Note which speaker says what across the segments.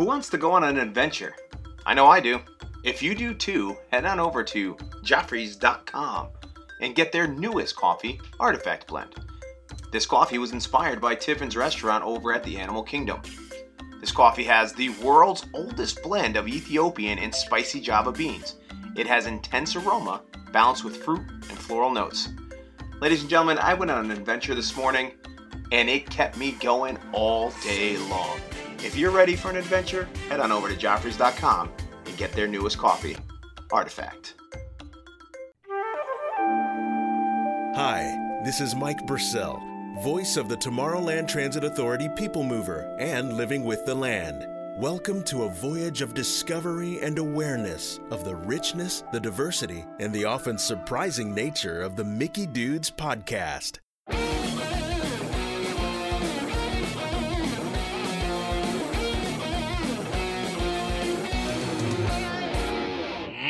Speaker 1: Who wants to go on an adventure? I know I do. If you do too, head on over to joffreys.com and get their newest coffee, Artifact Blend. This coffee was inspired by Tiffin's restaurant over at the Animal Kingdom. This coffee has the world's oldest blend of Ethiopian and spicy Java beans. It has intense aroma balanced with fruit and floral notes. Ladies and gentlemen, I went on an adventure this morning and it kept me going all day long. If you're ready for an adventure, head on over to joffreys.com and get their newest coffee, Artifact.
Speaker 2: Hi, this is Mike Bursell, voice of the Tomorrowland Transit Authority People Mover and Living with the Land. Welcome to a voyage of discovery and awareness of the richness, the diversity, and the often surprising nature of the Mickey Dudes podcast.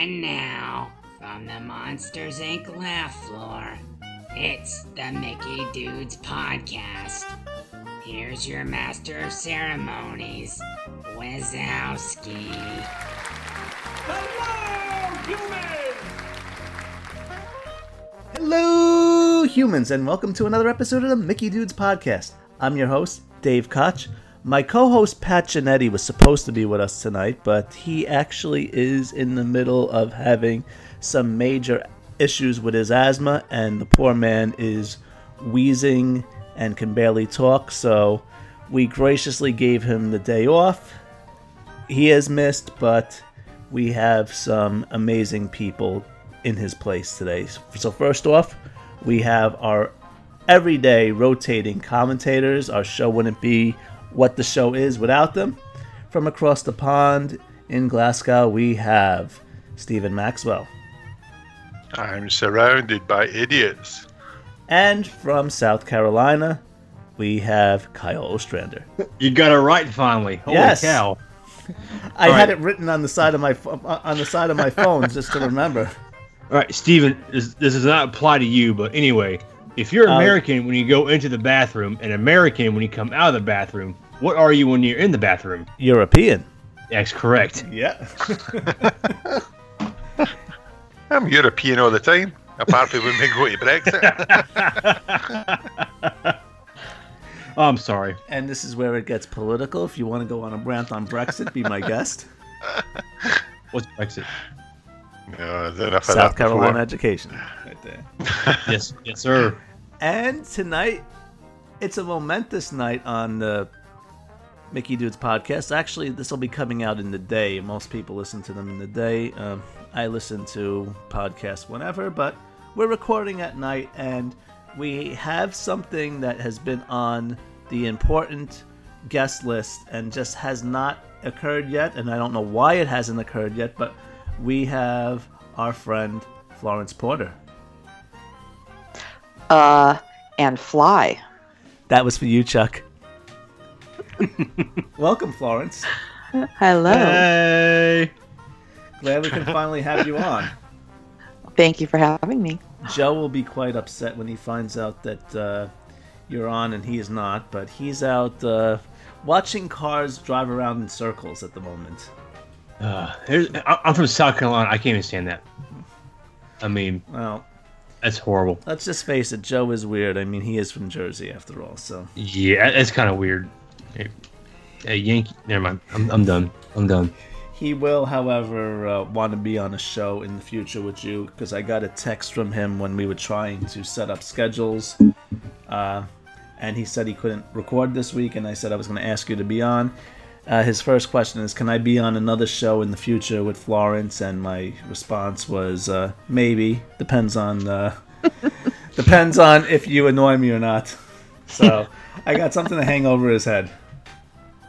Speaker 3: And now, from the Monsters Inc. laugh floor, it's the Mickey Dudes Podcast. Here's your master of ceremonies, Wazowski.
Speaker 4: Hello, humans, and welcome to another episode of the Mickey Dudes Podcast. I'm your host, Dave Koch. My co host, Pat Genetti, was supposed to be with us tonight, but he actually is in the middle of having some major issues with his asthma, and the poor man is wheezing and can barely talk, so we graciously gave him the day off. He has missed, but we have some amazing people in his place today. So, first off, we have our everyday rotating commentators. Our show wouldn't be what the show is without them. From across the pond in Glasgow, we have Steven Maxwell.
Speaker 5: I'm surrounded by idiots.
Speaker 4: And from South Carolina, we have Kyle Ostrander.
Speaker 6: You got it right finally. Holy
Speaker 4: Yes.
Speaker 6: cow!
Speaker 4: I
Speaker 6: All
Speaker 4: had
Speaker 6: right.
Speaker 4: it written on the side of my uh, on the side of my phone just to remember.
Speaker 6: All right, Steven, this, this does not apply to you, but anyway, if you're
Speaker 4: Um,
Speaker 6: American when you go into the bathroom and American when you come out of the bathroom, what are you when you're in the bathroom?
Speaker 4: European.
Speaker 6: That's correct.
Speaker 4: Yeah.
Speaker 5: I'm European all the time, apart from when we go to Brexit.
Speaker 6: Oh, I'm sorry.
Speaker 4: and this is where it gets political. If you want to go on a rant on Brexit, be my guest.
Speaker 6: What's Brexit?
Speaker 5: No, there's enough of
Speaker 4: South
Speaker 5: that
Speaker 4: Carolina
Speaker 5: before.
Speaker 4: education, right there.
Speaker 6: yes, yes, sir.
Speaker 4: And tonight, it's a momentous night on the Mickey Dudes podcast. Actually, this will be coming out in the day. Most people listen to them in the day. Um, I listen to podcasts whenever, but we're recording at night, and we have something that has been on the important guest list and just has not occurred yet. And I don't know why it hasn't occurred yet, but we have our friend Florence Porter.
Speaker 7: uh, and fly.
Speaker 4: That was for you, Chuck. Welcome, Florence.
Speaker 7: Hello.
Speaker 6: Hey.
Speaker 4: Glad we can finally have you on.
Speaker 7: Thank you for having me.
Speaker 4: Joe will be quite upset when he finds out that uh, you're on and he is not, but he's out uh, watching cars drive around in circles at the moment.
Speaker 6: Uh, I- I'm from South Carolina. I can't even stand that. I mean,
Speaker 4: Well,
Speaker 6: that's horrible.
Speaker 4: let's just face it, Joe is weird. I mean, he is from Jersey after all, so.
Speaker 6: Yeah, it's kind of weird. Hey, hey, Yankee. Never mind. I'm, I'm done. I'm done.
Speaker 4: He will, however, uh, want to be on a show in the future with you because I got a text from him when we were trying to set up schedules. Uh, and he said he couldn't record this week, and I said I was going to ask you to be on. Uh, his first question is Can I be on another show in the future with Florence? And my response was uh, maybe. Depends on. Uh, depends on if you annoy me or not. So I got something to hang over his head.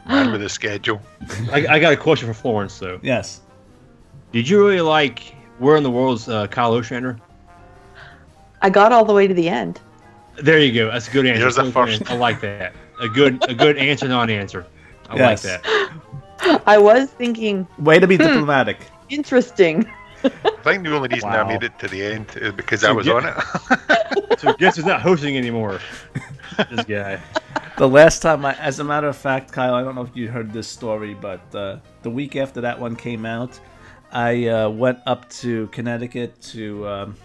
Speaker 5: Man with the schedule.
Speaker 6: I, I got a question for Florence though.
Speaker 4: Yes.
Speaker 6: Did you really like Where in the World's uh, Kyle Ostrander?
Speaker 7: I got all the way to the end.
Speaker 6: There you go. That's a good answer.
Speaker 5: Here's the first.
Speaker 6: I like that. A good a good answer, non-answer. I
Speaker 4: Yes.
Speaker 6: like that.
Speaker 7: I was thinking,
Speaker 4: Way to be diplomatic.
Speaker 7: interesting.
Speaker 5: I think the only reason I made it to the end is because I was
Speaker 6: Yeah.
Speaker 5: on it.
Speaker 6: So guess who's not hosting anymore? this guy.
Speaker 4: the last time I, as a matter of fact, Kyle, I don't know if you heard this story, but uh, the week after that one came out, I uh, went up to Connecticut to um,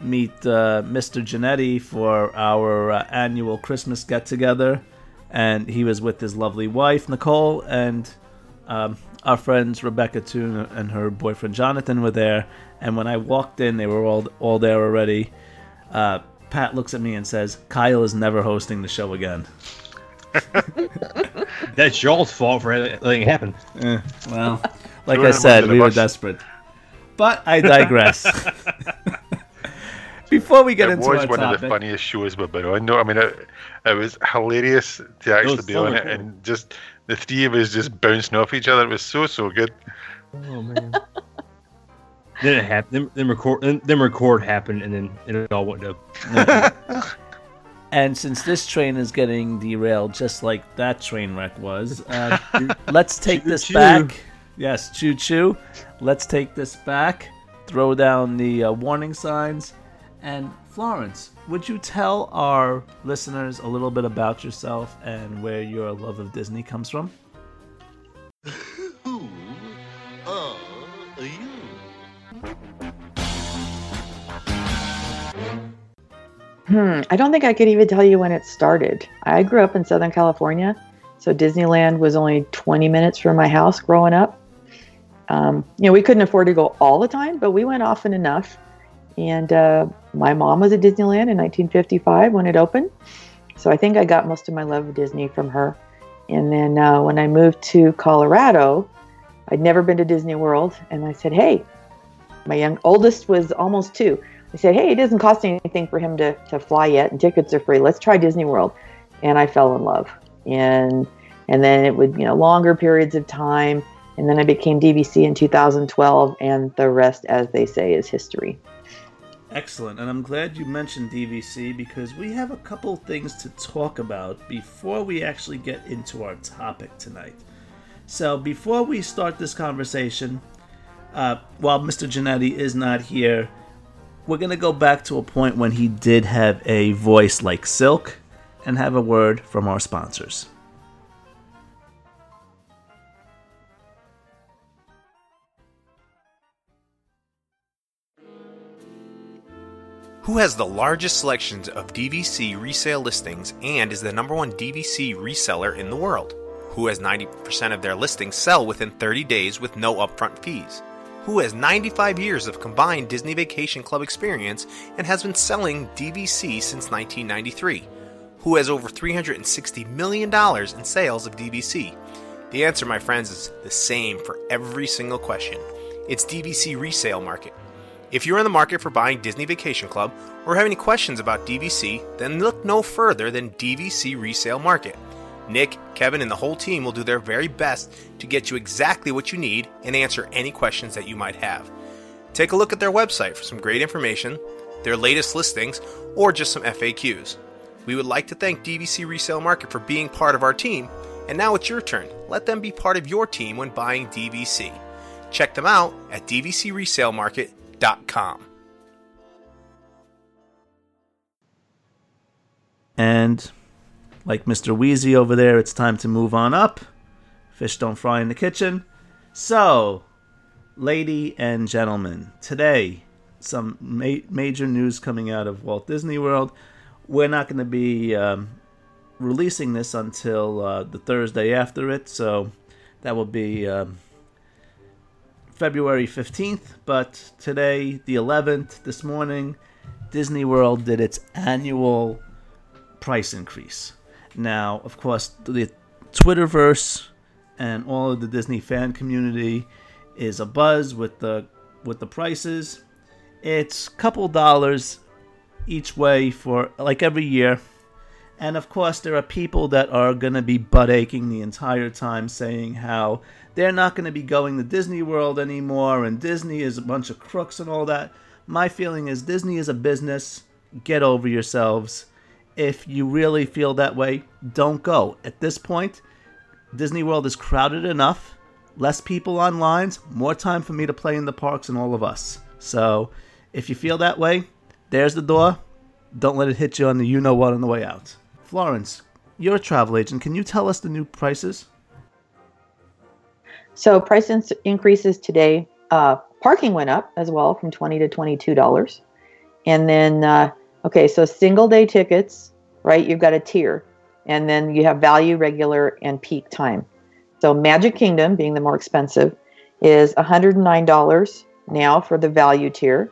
Speaker 4: meet uh, Mr. Genetti for our uh, annual Christmas get together, and he was with his lovely wife Nicole and um, our friends Rebecca Toon and her boyfriend Jonathan were there. And when I walked in, they were all all there already. Uh, Pat looks at me and says, "Kyle is never hosting the show again."
Speaker 6: That's y'all's fault for letting it happen.
Speaker 4: Eh, well, like I said, we were desperate. But I digress. Before we get
Speaker 5: it
Speaker 4: into
Speaker 5: was
Speaker 4: our
Speaker 5: one of the funniest shows we've been on. No, I mean, it, it was hilarious to actually
Speaker 6: was
Speaker 5: be
Speaker 6: so
Speaker 5: on it,
Speaker 6: cool.
Speaker 5: and just the three of us just bouncing off each other. It was so so good.
Speaker 6: Oh man. then it happened. Then, then record. Then, then record happened, and then it all went up.
Speaker 4: and since this train is getting derailed just like that train wreck was, uh, let's take this
Speaker 6: Choo-choo.
Speaker 4: back. Yes, choo choo. Let's take this back. Throw down the uh, warning signs. And Florence, would you tell our listeners a little bit about yourself and where your love of Disney comes from?
Speaker 8: Who are you?
Speaker 7: Hmm, I don't think I could even tell you when it started. I grew up in Southern California, so Disneyland was only 20 minutes from my house growing up. Um, you know, we couldn't afford to go all the time, but we went often enough. And uh, my mom was at Disneyland in 1955 when it opened. So I think I got most of my love of Disney from her. And then uh, when I moved to Colorado, I'd never been to Disney World. And I said, hey, my young oldest was almost two. I said, hey, it doesn't cost anything for him to, to fly yet, and tickets are free. Let's try Disney World. And I fell in love. And and then it would, you know, longer periods of time. And then I became DVC in 2012, and the rest, as they say, is history.
Speaker 4: Excellent, and I'm glad you mentioned DVC because we have a couple things to talk about before we actually get into our topic tonight. So, before we start this conversation, uh, while Mr. Genetti is not here, we're going to go back to a point when he did have a voice like silk and have a word from our sponsors.
Speaker 1: Who has the largest selections of DVC resale listings and is the number one DVC reseller in the world? Who has 90% of their listings sell within 30 days with no upfront fees? Who has 95 years of combined Disney Vacation Club experience and has been selling DVC since 1993? Who has over $360 million in sales of DVC? The answer, my friends, is the same for every single question. It's DVC Resale Market. If you're in the market for buying Disney Vacation Club or have any questions about DVC, then look no further than DVC Resale Market. Nick, Kevin, and the whole team will do their very best to get you exactly what you need and answer any questions that you might have. Take a look at their website for some great information, their latest listings, or just some FAQs. We would like to thank DVC Resale Market for being part of our team, and now it's your turn. Let them be part of your team when buying DVC. Check them out at dvcresalemarket.com.
Speaker 4: And like Mr. Wheezy over there, it's time to move on up. Fish don't fry in the kitchen. So, lady and gentlemen, today, some ma- major news coming out of Walt Disney World. We're not going to be um, releasing this until uh, the Thursday after it, so that will be um, February 15th. But today, the 11th, this morning, Disney World did its annual price increase. Now, of course, the Twitterverse and all of the Disney fan community is a buzz with the with the prices. It's couple dollars each way for like every year. And of course, there are people that are going to be butt aching the entire time saying how they're not going to be going to Disney World anymore and Disney is a bunch of crooks and all that. My feeling is Disney is a business. Get over yourselves. If you really feel that way, don't go. At this point, Disney World is crowded enough. Less people on lines, more time for me to play in the parks and all of us. So, if you feel that way, there's the door. Don't let it hit you on the you know what on the way out. Florence, you're a travel agent. Can you tell us the new prices?
Speaker 7: So price in- increases today. Uh, parking went up as well from twenty to twenty-two dollars, and then uh, okay, so single day tickets, right? You've got a tier, and then you have value, regular, and peak time. So Magic Kingdom, being the more expensive, is one hundred and nine dollars now for the value tier, one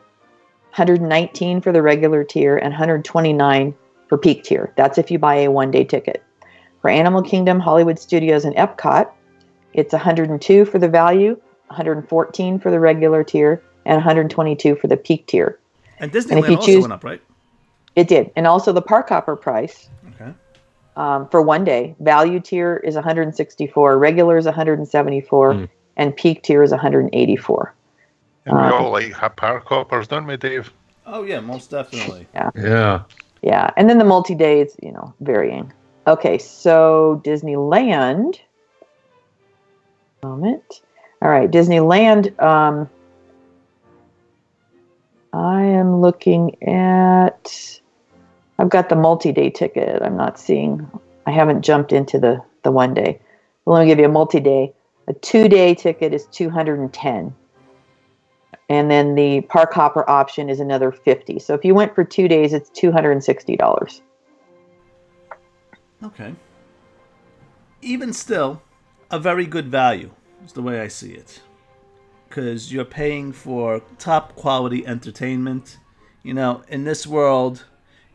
Speaker 7: hundred nineteen for the regular tier, and one hundred twenty-nine for peak tier. That's if you buy a one-day ticket. For Animal Kingdom, Hollywood Studios, and Epcot, it's 102 for the value, 114 for the regular tier, and 122 for the peak tier.
Speaker 4: And
Speaker 7: if
Speaker 4: Disneyland
Speaker 7: you
Speaker 4: also
Speaker 7: choose-
Speaker 4: went up, right?
Speaker 7: It did. And also the park hopper price
Speaker 4: Okay.
Speaker 7: um, for one day, value tier is 164, regular is 174,
Speaker 6: Mm.
Speaker 7: and peak tier is 184.
Speaker 5: And we
Speaker 7: Uh,
Speaker 5: all like have park hoppers, don't we, Dave?
Speaker 4: Oh yeah, most definitely.
Speaker 6: Yeah.
Speaker 7: Yeah. And then the multi days, you know, varying. Okay. So Disneyland. Moment. All right. Disneyland. Um, I am looking at. I've got the multi-day ticket. I'm not seeing. I haven't jumped into the the one day. Well, let me give you a multi-day. A two-day ticket is 210, and then the park hopper option is another 50. So if you went for two days, it's 260 dollars.
Speaker 4: Okay. Even still, a very good value is the way I see it. Because you're paying for top quality entertainment. You know, in this world,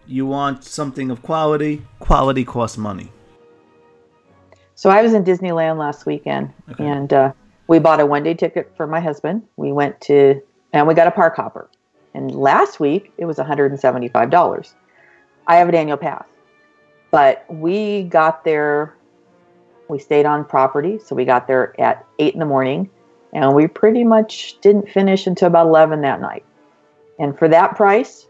Speaker 4: you want something of quality. Quality costs money.
Speaker 7: So I was in Disneyland last weekend,
Speaker 4: Okay.
Speaker 7: and uh, we bought a one-day ticket for my husband. We went to, and we got a park hopper. And last week it was 175 dollars. I have an annual pass, but we got there. We stayed on property, so we got there at eight in the morning, and we pretty much didn't finish until about 11 that night. And for that price,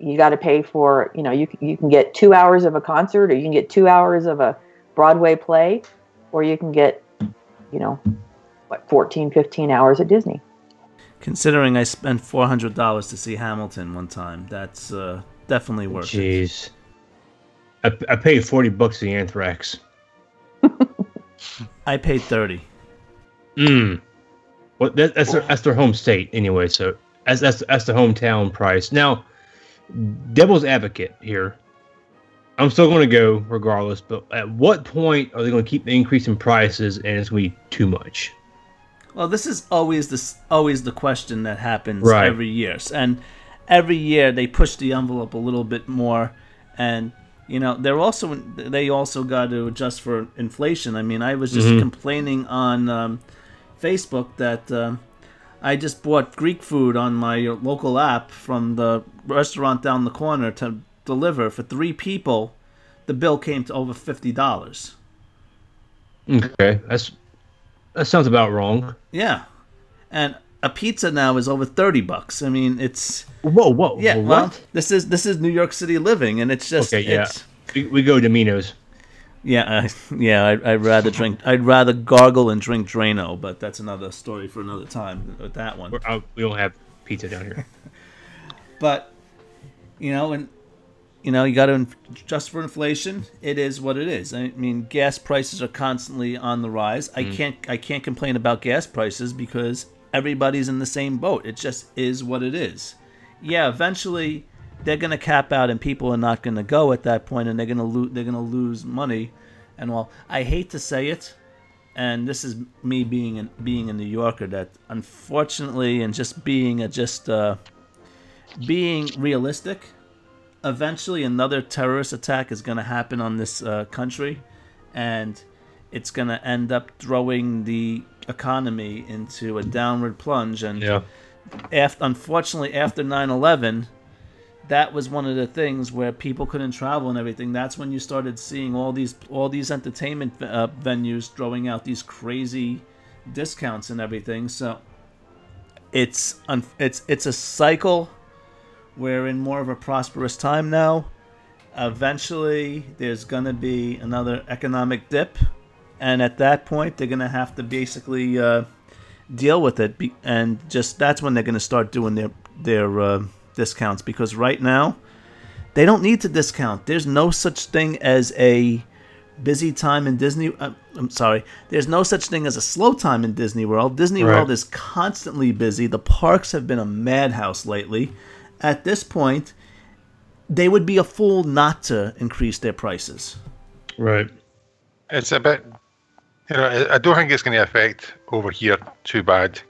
Speaker 7: you got to pay for. You know, you you can get two hours of a concert, or you can get two hours of a Broadway play, or you can get, you know, what 14, 15 hours at Disney.
Speaker 4: Considering I spent $400 to see Hamilton one time, that's uh, definitely worth it.
Speaker 6: Jeez. I, I paid 40 bucks to the Anthrax.
Speaker 4: I paid 30
Speaker 6: Mm. Well, that, that's their, that's their home state anyway. So that's that's that's the hometown price. Now, devil's advocate here. I'm still going to go regardless. But at what point are they going to keep increasing prices and it's going to be too much?
Speaker 4: Well, this is always this always the question that happens
Speaker 6: Right.
Speaker 4: every year, and every year they push the envelope a little bit more, and you know they're also they also got to adjust for inflation. I mean, I was just
Speaker 6: Mhm.
Speaker 4: complaining on um, Facebook that um, I just bought Greek food on my local app from the restaurant down the corner to deliver for three people. The bill came to over fifty dollars.
Speaker 6: Okay, that's that sounds about wrong.
Speaker 4: Yeah, and a pizza now is over thirty bucks. I mean, it's
Speaker 6: Whoa, whoa,
Speaker 4: yeah.
Speaker 6: whoa,
Speaker 4: Well,
Speaker 6: what?
Speaker 4: this is this is New York City living, and it's just
Speaker 6: Okay, yeah.
Speaker 4: it's,
Speaker 6: We, we go to Minos.
Speaker 4: yeah, I, yeah. I, I'd rather drink. I'd rather gargle and drink Drano, but that's another story for another time. With that one,
Speaker 6: uh, we don't have pizza down here.
Speaker 4: but you know, and you know, you got to adjust for inflation. It is what it is. I mean, gas prices are constantly on the rise. I can't I can't complain about gas prices because everybody's in the same boat. It just is what it is. Yeah, eventually they're going to cap out and people are not going to go at that point and they're going to lose they're going to lose money and well, I hate to say it and this is me being an, being a New Yorker that unfortunately and just being a just uh being realistic, eventually another terrorist attack is going to happen on this uh, country, and it's going to end up throwing the economy into a downward plunge. And
Speaker 6: Yeah.
Speaker 4: after, unfortunately, after 9/11, that was one of the things where people couldn't travel and everything. That's when you started seeing all these all these entertainment uh, venues throwing out these crazy discounts and everything. So it's it's it's a cycle. We're in more of a prosperous time now. Eventually, there's gonna be another economic dip, and at that point, they're gonna have to basically uh, deal with it, be- and just that's when they're gonna start doing their their uh, discounts. Because right now, They don't need to discount. There's no such thing as a busy time in Disney. Uh, I'm sorry. There's no such thing as a slow time in Disney World. Disney
Speaker 6: Right.
Speaker 4: World is constantly busy. The parks have been a madhouse lately. At this point, they would be a fool not to increase their prices.
Speaker 6: Right.
Speaker 5: It's a bit, you know, I- don't think it's going to affect over here too bad,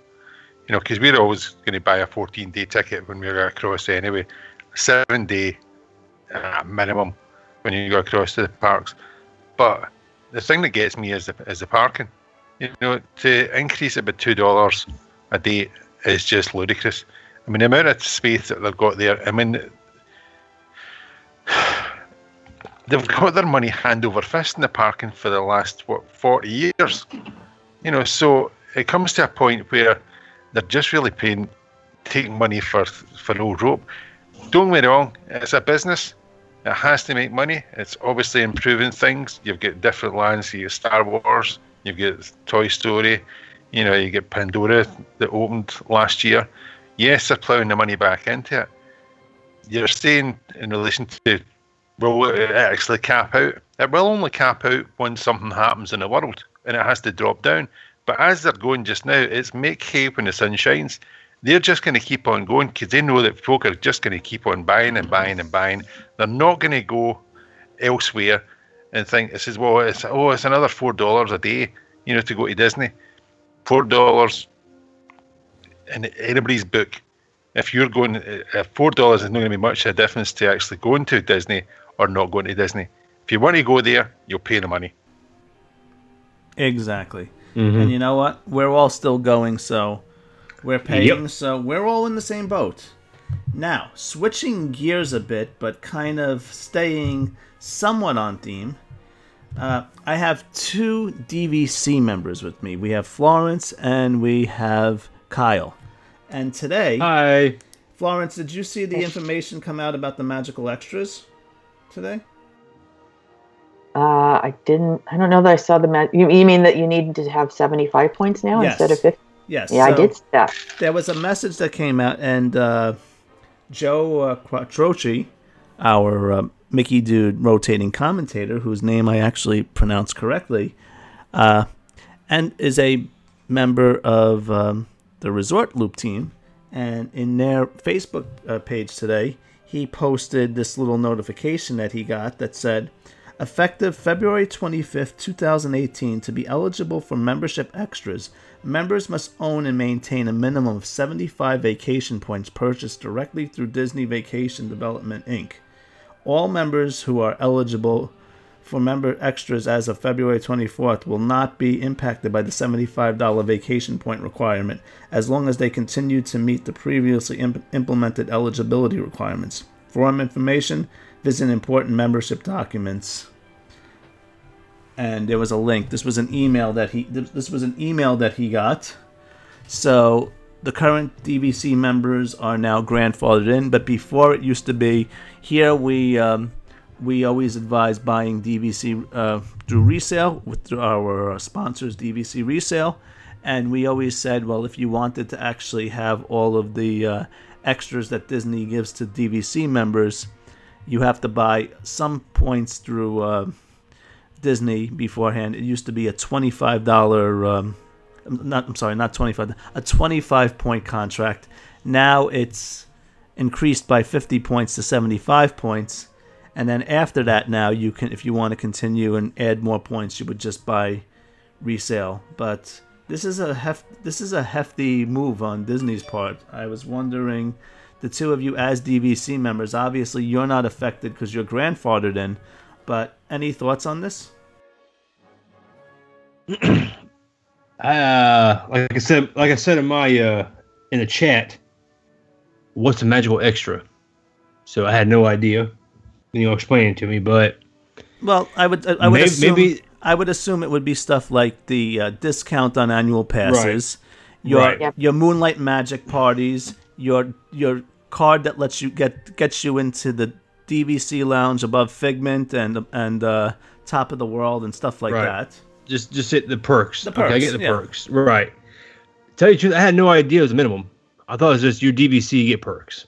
Speaker 5: you know, because we're always going to buy a 14 day ticket when we're across anyway, seven day uh, minimum when you go across to the parks. But the thing that gets me is the, is the parking. You know, to increase it by two dollars a day is just ludicrous. I mean, the amount of space that they've got there. I mean, they've got their money hand over fist in the parking for the last what forty years. You know, so it comes to a point where they're just really paying, taking money for for no rope. Don't get me wrong, it's a business. It has to make money. It's obviously improving things. You've got different lines You get Star Wars. You've got Toy Story. You know, you get Pandora that opened last year. Yes, they're ploughing the money back into it. You're saying in relation to will it actually cap out? It will only cap out when something happens in the world and it has to drop down. But as they're going just now, it's make hay when the sun shines. They're just going to keep on going because they know that folk are just going to keep on buying and buying and buying. They're not going to go elsewhere and think this is well, it's oh, it's another four dollars a day, you know, to go to Disney. Four dollars in anybody's book. If you're going, uh, four dollars is not going to be much of a difference to actually going to Disney or not going to Disney. If you want to go there, you'll pay the money.
Speaker 4: Exactly.
Speaker 6: Mhm.
Speaker 4: And you know what? We're all still going, so we're paying,
Speaker 6: Yep.
Speaker 4: so we're all in the same boat. Now, switching gears a bit, but kind of staying somewhat on theme, uh, I have two DVC members with me. We have Florence and we have Kyle. And today,
Speaker 6: Hi.
Speaker 4: Florence, did you see the information come out about the magical extras today?
Speaker 7: Uh, I didn't. I don't know that I saw the. Ma- you, you mean that you need to have seventy-five points now
Speaker 4: Yes.
Speaker 7: instead of fifty?
Speaker 4: Yes.
Speaker 7: Yeah, I did see that.
Speaker 4: there was a message that came out, and uh, Joe uh, Quattrochi, our uh, Mickey Dude rotating commentator, whose name I actually pronounced correctly, uh, and is a member of um, the Resort Loop team. And in their Facebook uh, page today, he posted this little notification that he got that said, Effective February 25th, 2018, to be eligible for membership extras, members must own and maintain a minimum of 75 vacation points purchased directly through Disney Vacation Development Inc. All members who are eligible for member extras as of February 24th will not be impacted by the $75 vacation point requirement as long as they continue to meet the previously imp- implemented eligibility requirements. For more information, visit important membership documents. And there was a link. This was an email that he this was an email that he got. So the current DVC members are now grandfathered in, but before it used to be here we um, we always advise buying DVC uh, through resale with our sponsors DVC resale, and we always said, well, if you wanted to actually have all of the uh, extras that Disney gives to DVC members, you have to buy some points through uh, Disney beforehand. It used to be a twenty-five dollar. Um, not I'm sorry, not 25, a 25 point contract. Now it's increased by 50 points to 75 points. And then after that now you can if you want to continue and add more points, you would just buy resale. But this is a hef- this is a hefty move on Disney's part. I was wondering the two of you as DVC members, obviously you're not affected because you're grandfathered in, but any thoughts on this?
Speaker 6: Uh, like I said, like I said in my uh in the chat, what's a magical extra? So I had no idea. You know, explain it to me, but
Speaker 4: Well, I would I, I would
Speaker 6: Maybe-
Speaker 4: assume
Speaker 6: maybe-
Speaker 4: I would assume it would be stuff like the uh, discount on annual passes, your
Speaker 6: Right.
Speaker 7: Yep.
Speaker 4: your Moonlight Magic parties, your your card that lets you get gets you into the DVC lounge above Figment and and uh, Top of the World and stuff like
Speaker 6: Right.
Speaker 4: that.
Speaker 6: just just hit the perks.
Speaker 4: The
Speaker 6: Okay, I get the
Speaker 4: yeah.
Speaker 6: perks. Right. Tell you the truth, I had no idea it was minimum. I thought it was just your DVC you get perks.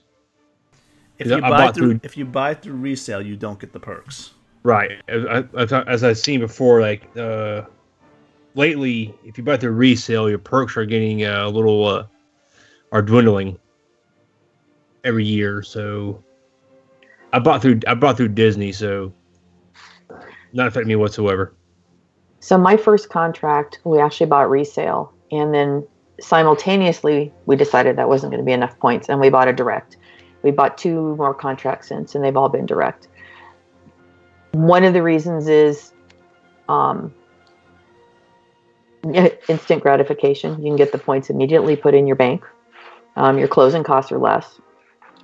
Speaker 4: If you
Speaker 6: I
Speaker 4: buy through,
Speaker 6: through-
Speaker 4: if you buy through resale, you don't get the perks.
Speaker 6: Right. As, as, as I've seen before, like uh, lately, if you buy through resale, your perks are getting uh, a little uh, are dwindling every year. So I bought through I bought through Disney, so not affect me whatsoever.
Speaker 7: So my first contract, we actually bought resale, and then simultaneously we decided that wasn't going to be enough points, and we bought a direct. We bought two more contracts since, and they've all been direct. One of the reasons is um, instant gratification. You can get the points immediately put in your bank. Um, your closing costs are less.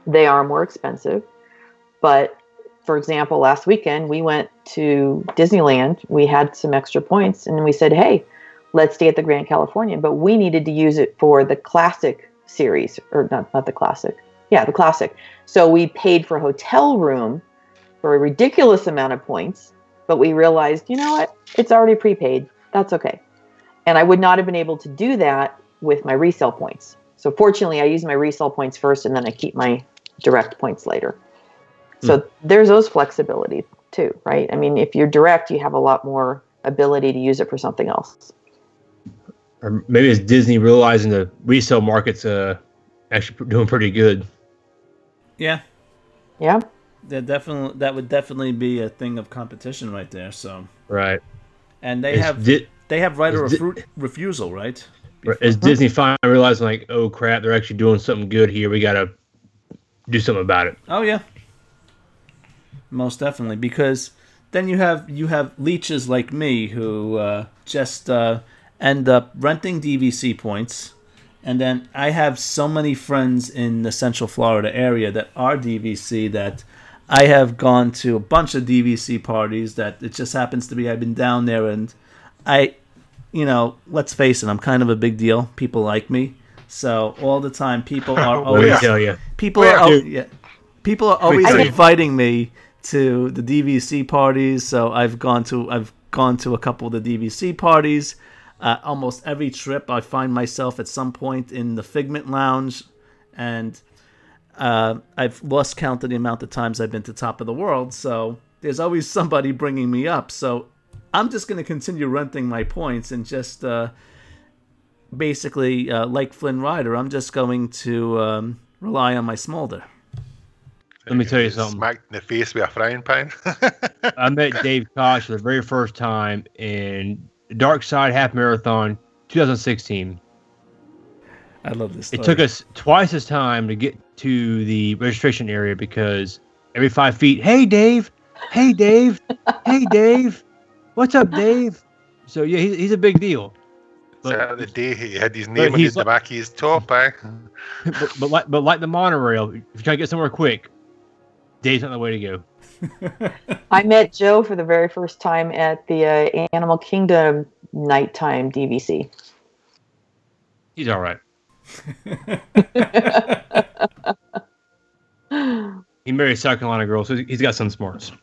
Speaker 7: They are more expensive, but for example, last weekend we went to Disneyland. We had some extra points, and we said, "Hey, let's stay at the Grand Californian." But we needed to use it for the classic series, or not not the classic, yeah, the classic. So we paid for a hotel room for a ridiculous amount of points, but we realized, you know what? It's already prepaid. That's okay. And I would not have been able to do that with my resale points. So fortunately, I use my resale points first, and then I keep my direct points later. So there's those flexibility too, right? I mean, if you're direct, you have a lot more ability to use it for something else.
Speaker 6: Or maybe it's Disney realizing the resale market's uh, actually doing pretty good.
Speaker 4: Yeah,
Speaker 7: Yeah.
Speaker 4: that definitely that would definitely be a thing of competition right there. So,
Speaker 6: Right.
Speaker 4: and they
Speaker 6: Is
Speaker 4: have
Speaker 6: Di-
Speaker 4: they have right of
Speaker 6: is Di-
Speaker 4: refusal, right?
Speaker 6: Is Disney finally realizing like, oh crap, they're actually doing something good here. We gotta do something about it.
Speaker 4: Oh yeah, most definitely. Because then you have you have leeches like me who uh, just uh, end up renting DVC points, and then I have so many friends in the Central Florida area that are DVC that I have gone to a bunch of DVC parties. That it just happens to be I've been down there and I, you know, let's face it, I'm kind of a big deal. People like me. So all the time, people are always
Speaker 6: tell you.
Speaker 4: people are al- yeah, people are always inviting me to the DVC parties. So I've gone to I've gone to a couple of the DVC parties. Uh, almost every trip, I find myself at some point in the Figment Lounge, and uh, I've lost count of the amount of times I've been to Top of the World. So there's always somebody bringing me up. So I'm just going to continue renting my points and just uh, basically, uh, like Flynn Rider, I'm just going to um, rely on my smolder.
Speaker 6: Let me tell you something.
Speaker 5: Smacked in the face with a frying pan.
Speaker 6: I met Dave Koch for the very first time in Dark Side Half Marathon 2016.
Speaker 4: I love this.
Speaker 6: It took us twice as time to get to the registration area because every five feet, hey Dave, hey Dave, hey Dave, what's up, Dave? So yeah, he's, he's a big deal.
Speaker 5: So the day he had his name on his,
Speaker 6: like-
Speaker 5: back of his top, eh?
Speaker 6: but, but like but like the monorail, if you're trying to get somewhere quick, Dave's not the way to go.
Speaker 7: I met Joe for the very first time at the uh, Animal Kingdom nighttime DVC.
Speaker 6: He's all right. He married a South Carolina girl, so he's got some smarts.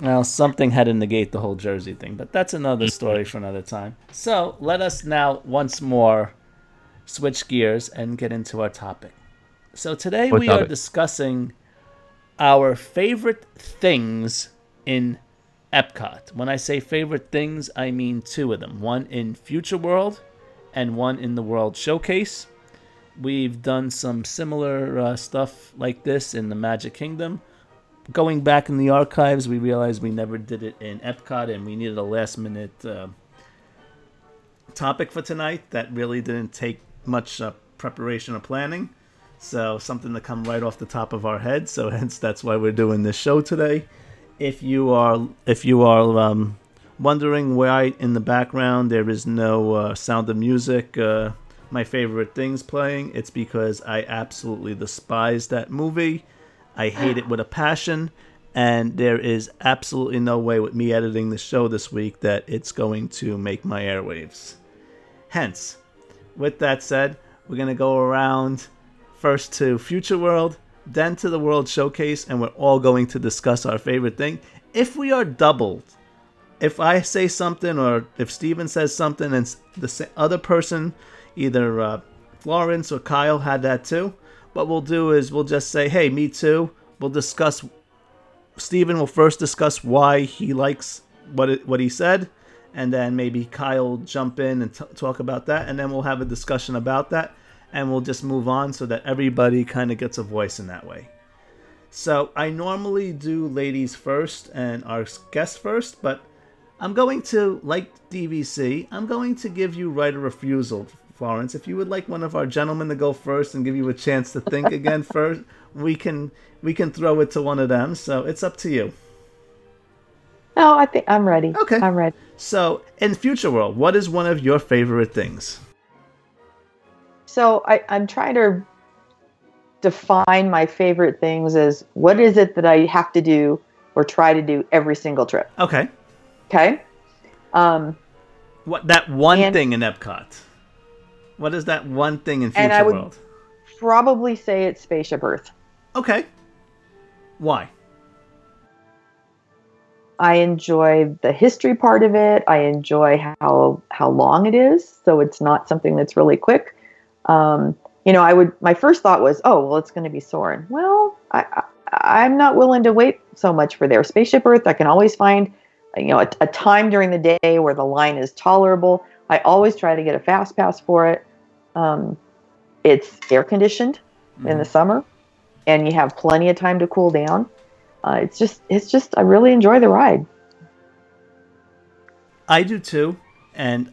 Speaker 4: Well, something had to negate the whole Jersey thing, but that's another story for another time. So let us now once more switch gears and get into our topic. So today
Speaker 6: What
Speaker 4: we are discussing our favorite things in Epcot. When I say favorite things, I mean two of them one in Future World and one in the World Showcase. We've done some similar uh, stuff like this in the Magic Kingdom going back in the archives, we realized we never did it in Epcot, and we needed a last minute uh, topic for tonight that really didn't take much uh, preparation or planning. So something to come right off the top of our head. So hence that's why we're doing this show today. If you are if you are um, wondering why in the background there is no uh, sound of music, uh, my favorite things playing, it's because I absolutely despise that movie. I hate it with a passion, and there is absolutely no way with me editing the show this week that it's going to make my airwaves. Hence, with that said, we're going to go around first to Future World, then to the World Showcase, and we're all going to discuss our favorite thing. If we are doubled, if I say something or if Steven says something and the other person, either uh, Florence or Kyle, had that too, what we'll do is we'll just say, "Hey, me too." We'll discuss. Steven will first discuss why he likes what it, what he said, and then maybe Kyle jump in and t- talk about that, and then we'll have a discussion about that, and we'll just move on so that everybody kind of gets a voice in that way. So I normally do ladies first and our guests first, but I'm going to, like DVC, I'm going to give you right a refusal, Florence. If you would like one of our gentlemen to go first and give you a chance to think again first, we can we can throw it to one of them. So it's up to you.
Speaker 7: No, I think I'm ready.
Speaker 4: Okay.
Speaker 7: I'm ready.
Speaker 4: So in Future World, what is one of your favorite things?
Speaker 7: So I, I'm trying to define my favorite things as what is it that I have to do or try to do every single trip.
Speaker 4: Okay.
Speaker 7: Okay. Um,
Speaker 4: What that one
Speaker 7: And-
Speaker 4: thing in Epcot? What is that one thing in Future
Speaker 7: And I would-
Speaker 4: World?
Speaker 7: probably say it's Spaceship Earth.
Speaker 4: Okay. Why?
Speaker 7: I enjoy the history part of it. I enjoy how how long it is, so it's not something that's really quick. Um, you know, I would. My first thought was, oh, well, it's going to be Soarin'. Well, I, I, I'm not willing to wait so much for their Spaceship Earth. I can always find, you know, a, a time during the day where the line is tolerable. I always try to get a fast pass for it. Um, it's air conditioned in the summer, and you have plenty of time to cool down. Uh, it's just, it's just, I really enjoy the ride.
Speaker 4: I do too, and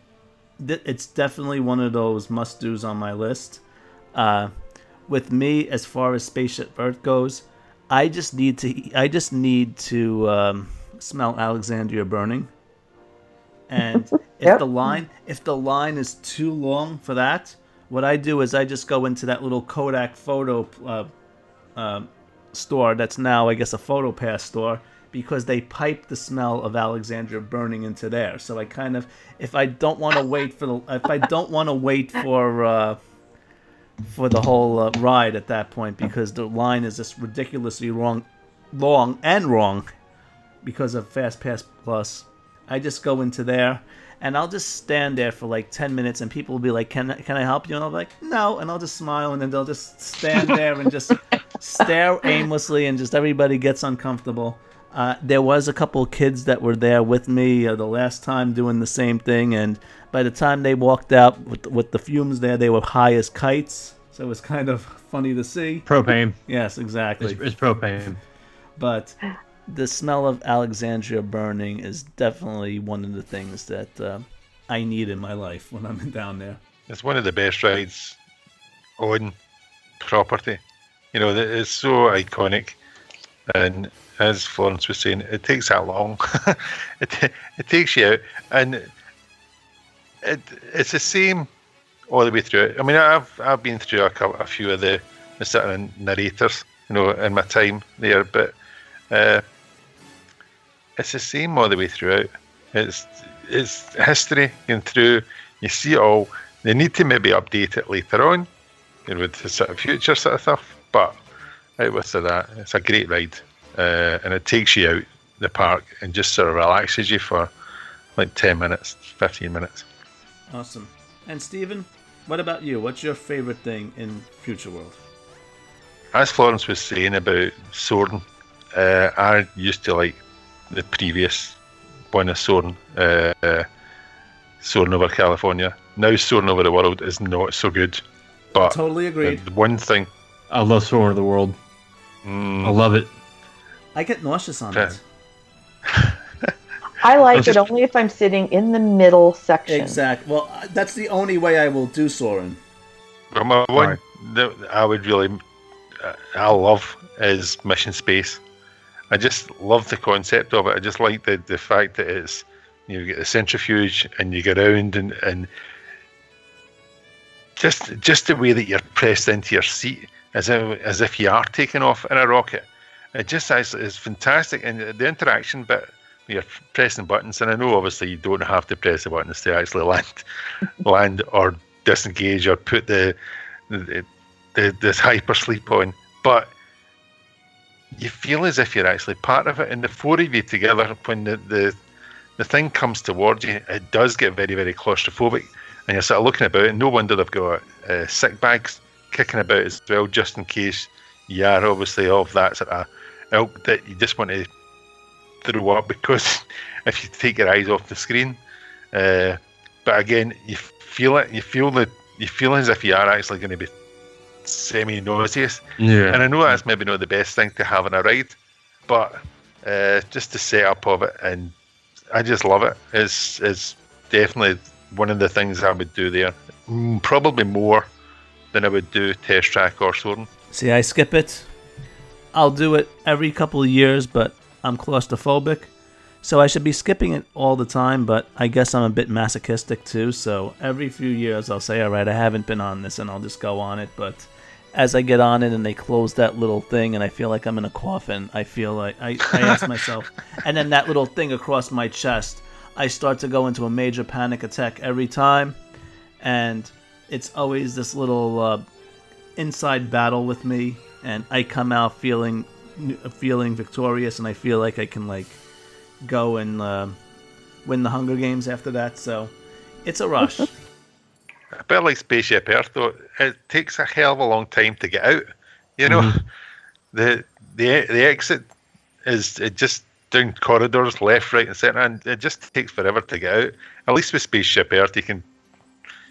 Speaker 4: th- it's definitely one of those must dos on my list. Uh, with me, as far as Spaceship Earth goes, I just need to I just need to um, smell Alexandria burning. And if
Speaker 7: Yep.
Speaker 4: the line if the line is too long for that, what I do is I just go into that little Kodak photo uh, uh, store that's now I guess a photo pass store because they pipe the smell of Alexandria burning into there. So I kind of if I don't want to wait for the if I don't want to wait for uh, for the whole uh, ride at that point because the line is just ridiculously wrong, long and wrong because of Fast Pass Plus. I just go into there and I'll just stand there for like 10 minutes and people will be like, can, I- can I help you? And I'll be like, no. And I'll just smile and then they'll just stand there and just stare aimlessly and just everybody gets uncomfortable. Uh, there was a couple of kids that were there with me uh, the last time doing the same thing, and by the time they walked out with, with the fumes there, they were high as kites. So it was kind of funny to see.
Speaker 6: Propane.
Speaker 4: Yes, exactly.
Speaker 6: It's, it's propane.
Speaker 4: But the smell of Alexandria burning is definitely one of the things that uh, I need in my life when I'm down there.
Speaker 5: It's one of the best rides on property. You know, it's so iconic, and as Florence was saying, it takes that long. it it takes you out, and it it's the same all the way through. I mean, I've I've been through a, a few of the, sort narrators, you know, in my time there, but uh, it's the same all the way throughout. It's it's history going through. You see it all. They need to maybe update it later on, you know, with the sort of future sort of stuff. But out with that, it's a great ride, uh, and it takes you out the park and just sort of relaxes you for like ten minutes, fifteen minutes.
Speaker 4: Awesome. And Steven, what about you? What's your favorite thing in Future World?
Speaker 5: As Florence was saying about Soarin', uh, I used to like the previous one of Soarin', uh, uh, Soarin' over California. Now Soarin' over the world is not so good, but
Speaker 4: Totally agreed.
Speaker 5: the one thing,
Speaker 6: I love Soarin' of the World.
Speaker 5: mm,
Speaker 6: I love it.
Speaker 4: I get nauseous on
Speaker 5: Okay.
Speaker 4: it.
Speaker 7: I like it only if I'm sitting in the middle section.
Speaker 4: Exactly. Well, uh, that's the only way I will do Soarin'.
Speaker 5: Well, my one that I would really, uh, I love is Mission Space. I just love the concept of it. I just like the, the fact that it's you get the centrifuge and you get around and, and just just the way that you're pressed into your seat as if as if you are taking off in a rocket. It just is, is fantastic, and the interaction bit. You're pressing buttons, and I know obviously you don't have to press the buttons to actually land, land or disengage or put the the, the this hypersleep on, but you feel as if you're actually part of it, and the four of you together when the the, the thing comes towards you, it does get very very claustrophobic, and you're sort of looking about, and no wonder they've got uh, sick bags kicking about as well, just in case you are obviously of that sort of ilk that you just want to throw up because if you take your eyes off the screen. Uh, but again, you feel it. You feel the. You feel as if you are actually going to be semi nauseous.
Speaker 6: Yeah.
Speaker 5: And I know that's maybe not the best thing to have in a ride, but uh, just the setup of it, and I just love it. Is is definitely one of the things I would do there. Mm, Probably more than I would do test track or Soarin'.
Speaker 4: See, I skip it. I'll do it every couple of years, but I'm claustrophobic. So I should be skipping it all the time, but I guess I'm a bit masochistic too. So every few years I'll say, all right, I haven't been on this, and I'll just go on it. But as I get on it and they close that little thing, and I feel like I'm in a coffin, I feel like I, I ask myself, and then that little thing across my chest, I start to go into a major panic attack every time. And it's always this little uh, inside battle with me, and I come out feeling feeling victorious, and I feel like I can like go and uh, win the Hunger Games after that. So it's a rush.
Speaker 5: A bit like Spaceship Earth, though, it takes a hell of a long time to get out. You know, the the the exit is it just down corridors, left, right, and centre, and it just takes forever to get out. At least with Spaceship Earth, you can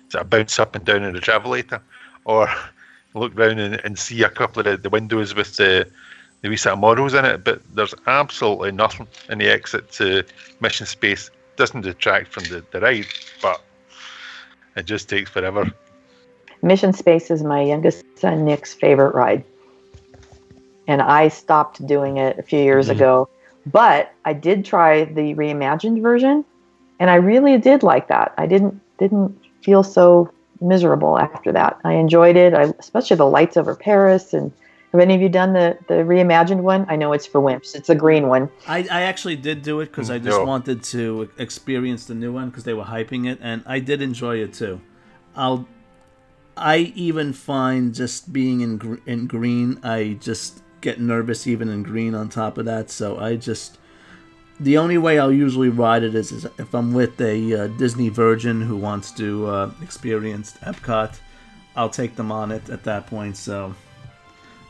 Speaker 5: sort of bounce up and down in the travelator, or look round and, and see a couple of the, windows with the the wee sort of models in it. But there's absolutely nothing in the exit to Mission Space. Doesn't detract from the, the ride, but it just takes forever.
Speaker 7: Mission Space is my youngest son Nick's favorite ride. And I stopped doing it a few years
Speaker 6: Mhm.
Speaker 7: ago. But I did try the reimagined version and I really did like that. I didn't didn't feel so miserable after that. I enjoyed it. I especially the lights over Paris and have any of you done the, the reimagined one? I know it's for wimps. It's a green one.
Speaker 4: I, I actually did do it because I just
Speaker 5: No.
Speaker 4: wanted to experience the new one because they were hyping it, and I did enjoy it too. I'll, I even find just being in gr- in green, I just get nervous even in green. On top of that, so I just the only way I'll usually ride it is, is if I'm with a uh, Disney Virgin who wants to uh, experience Epcot. I'll take them on it at that point. So,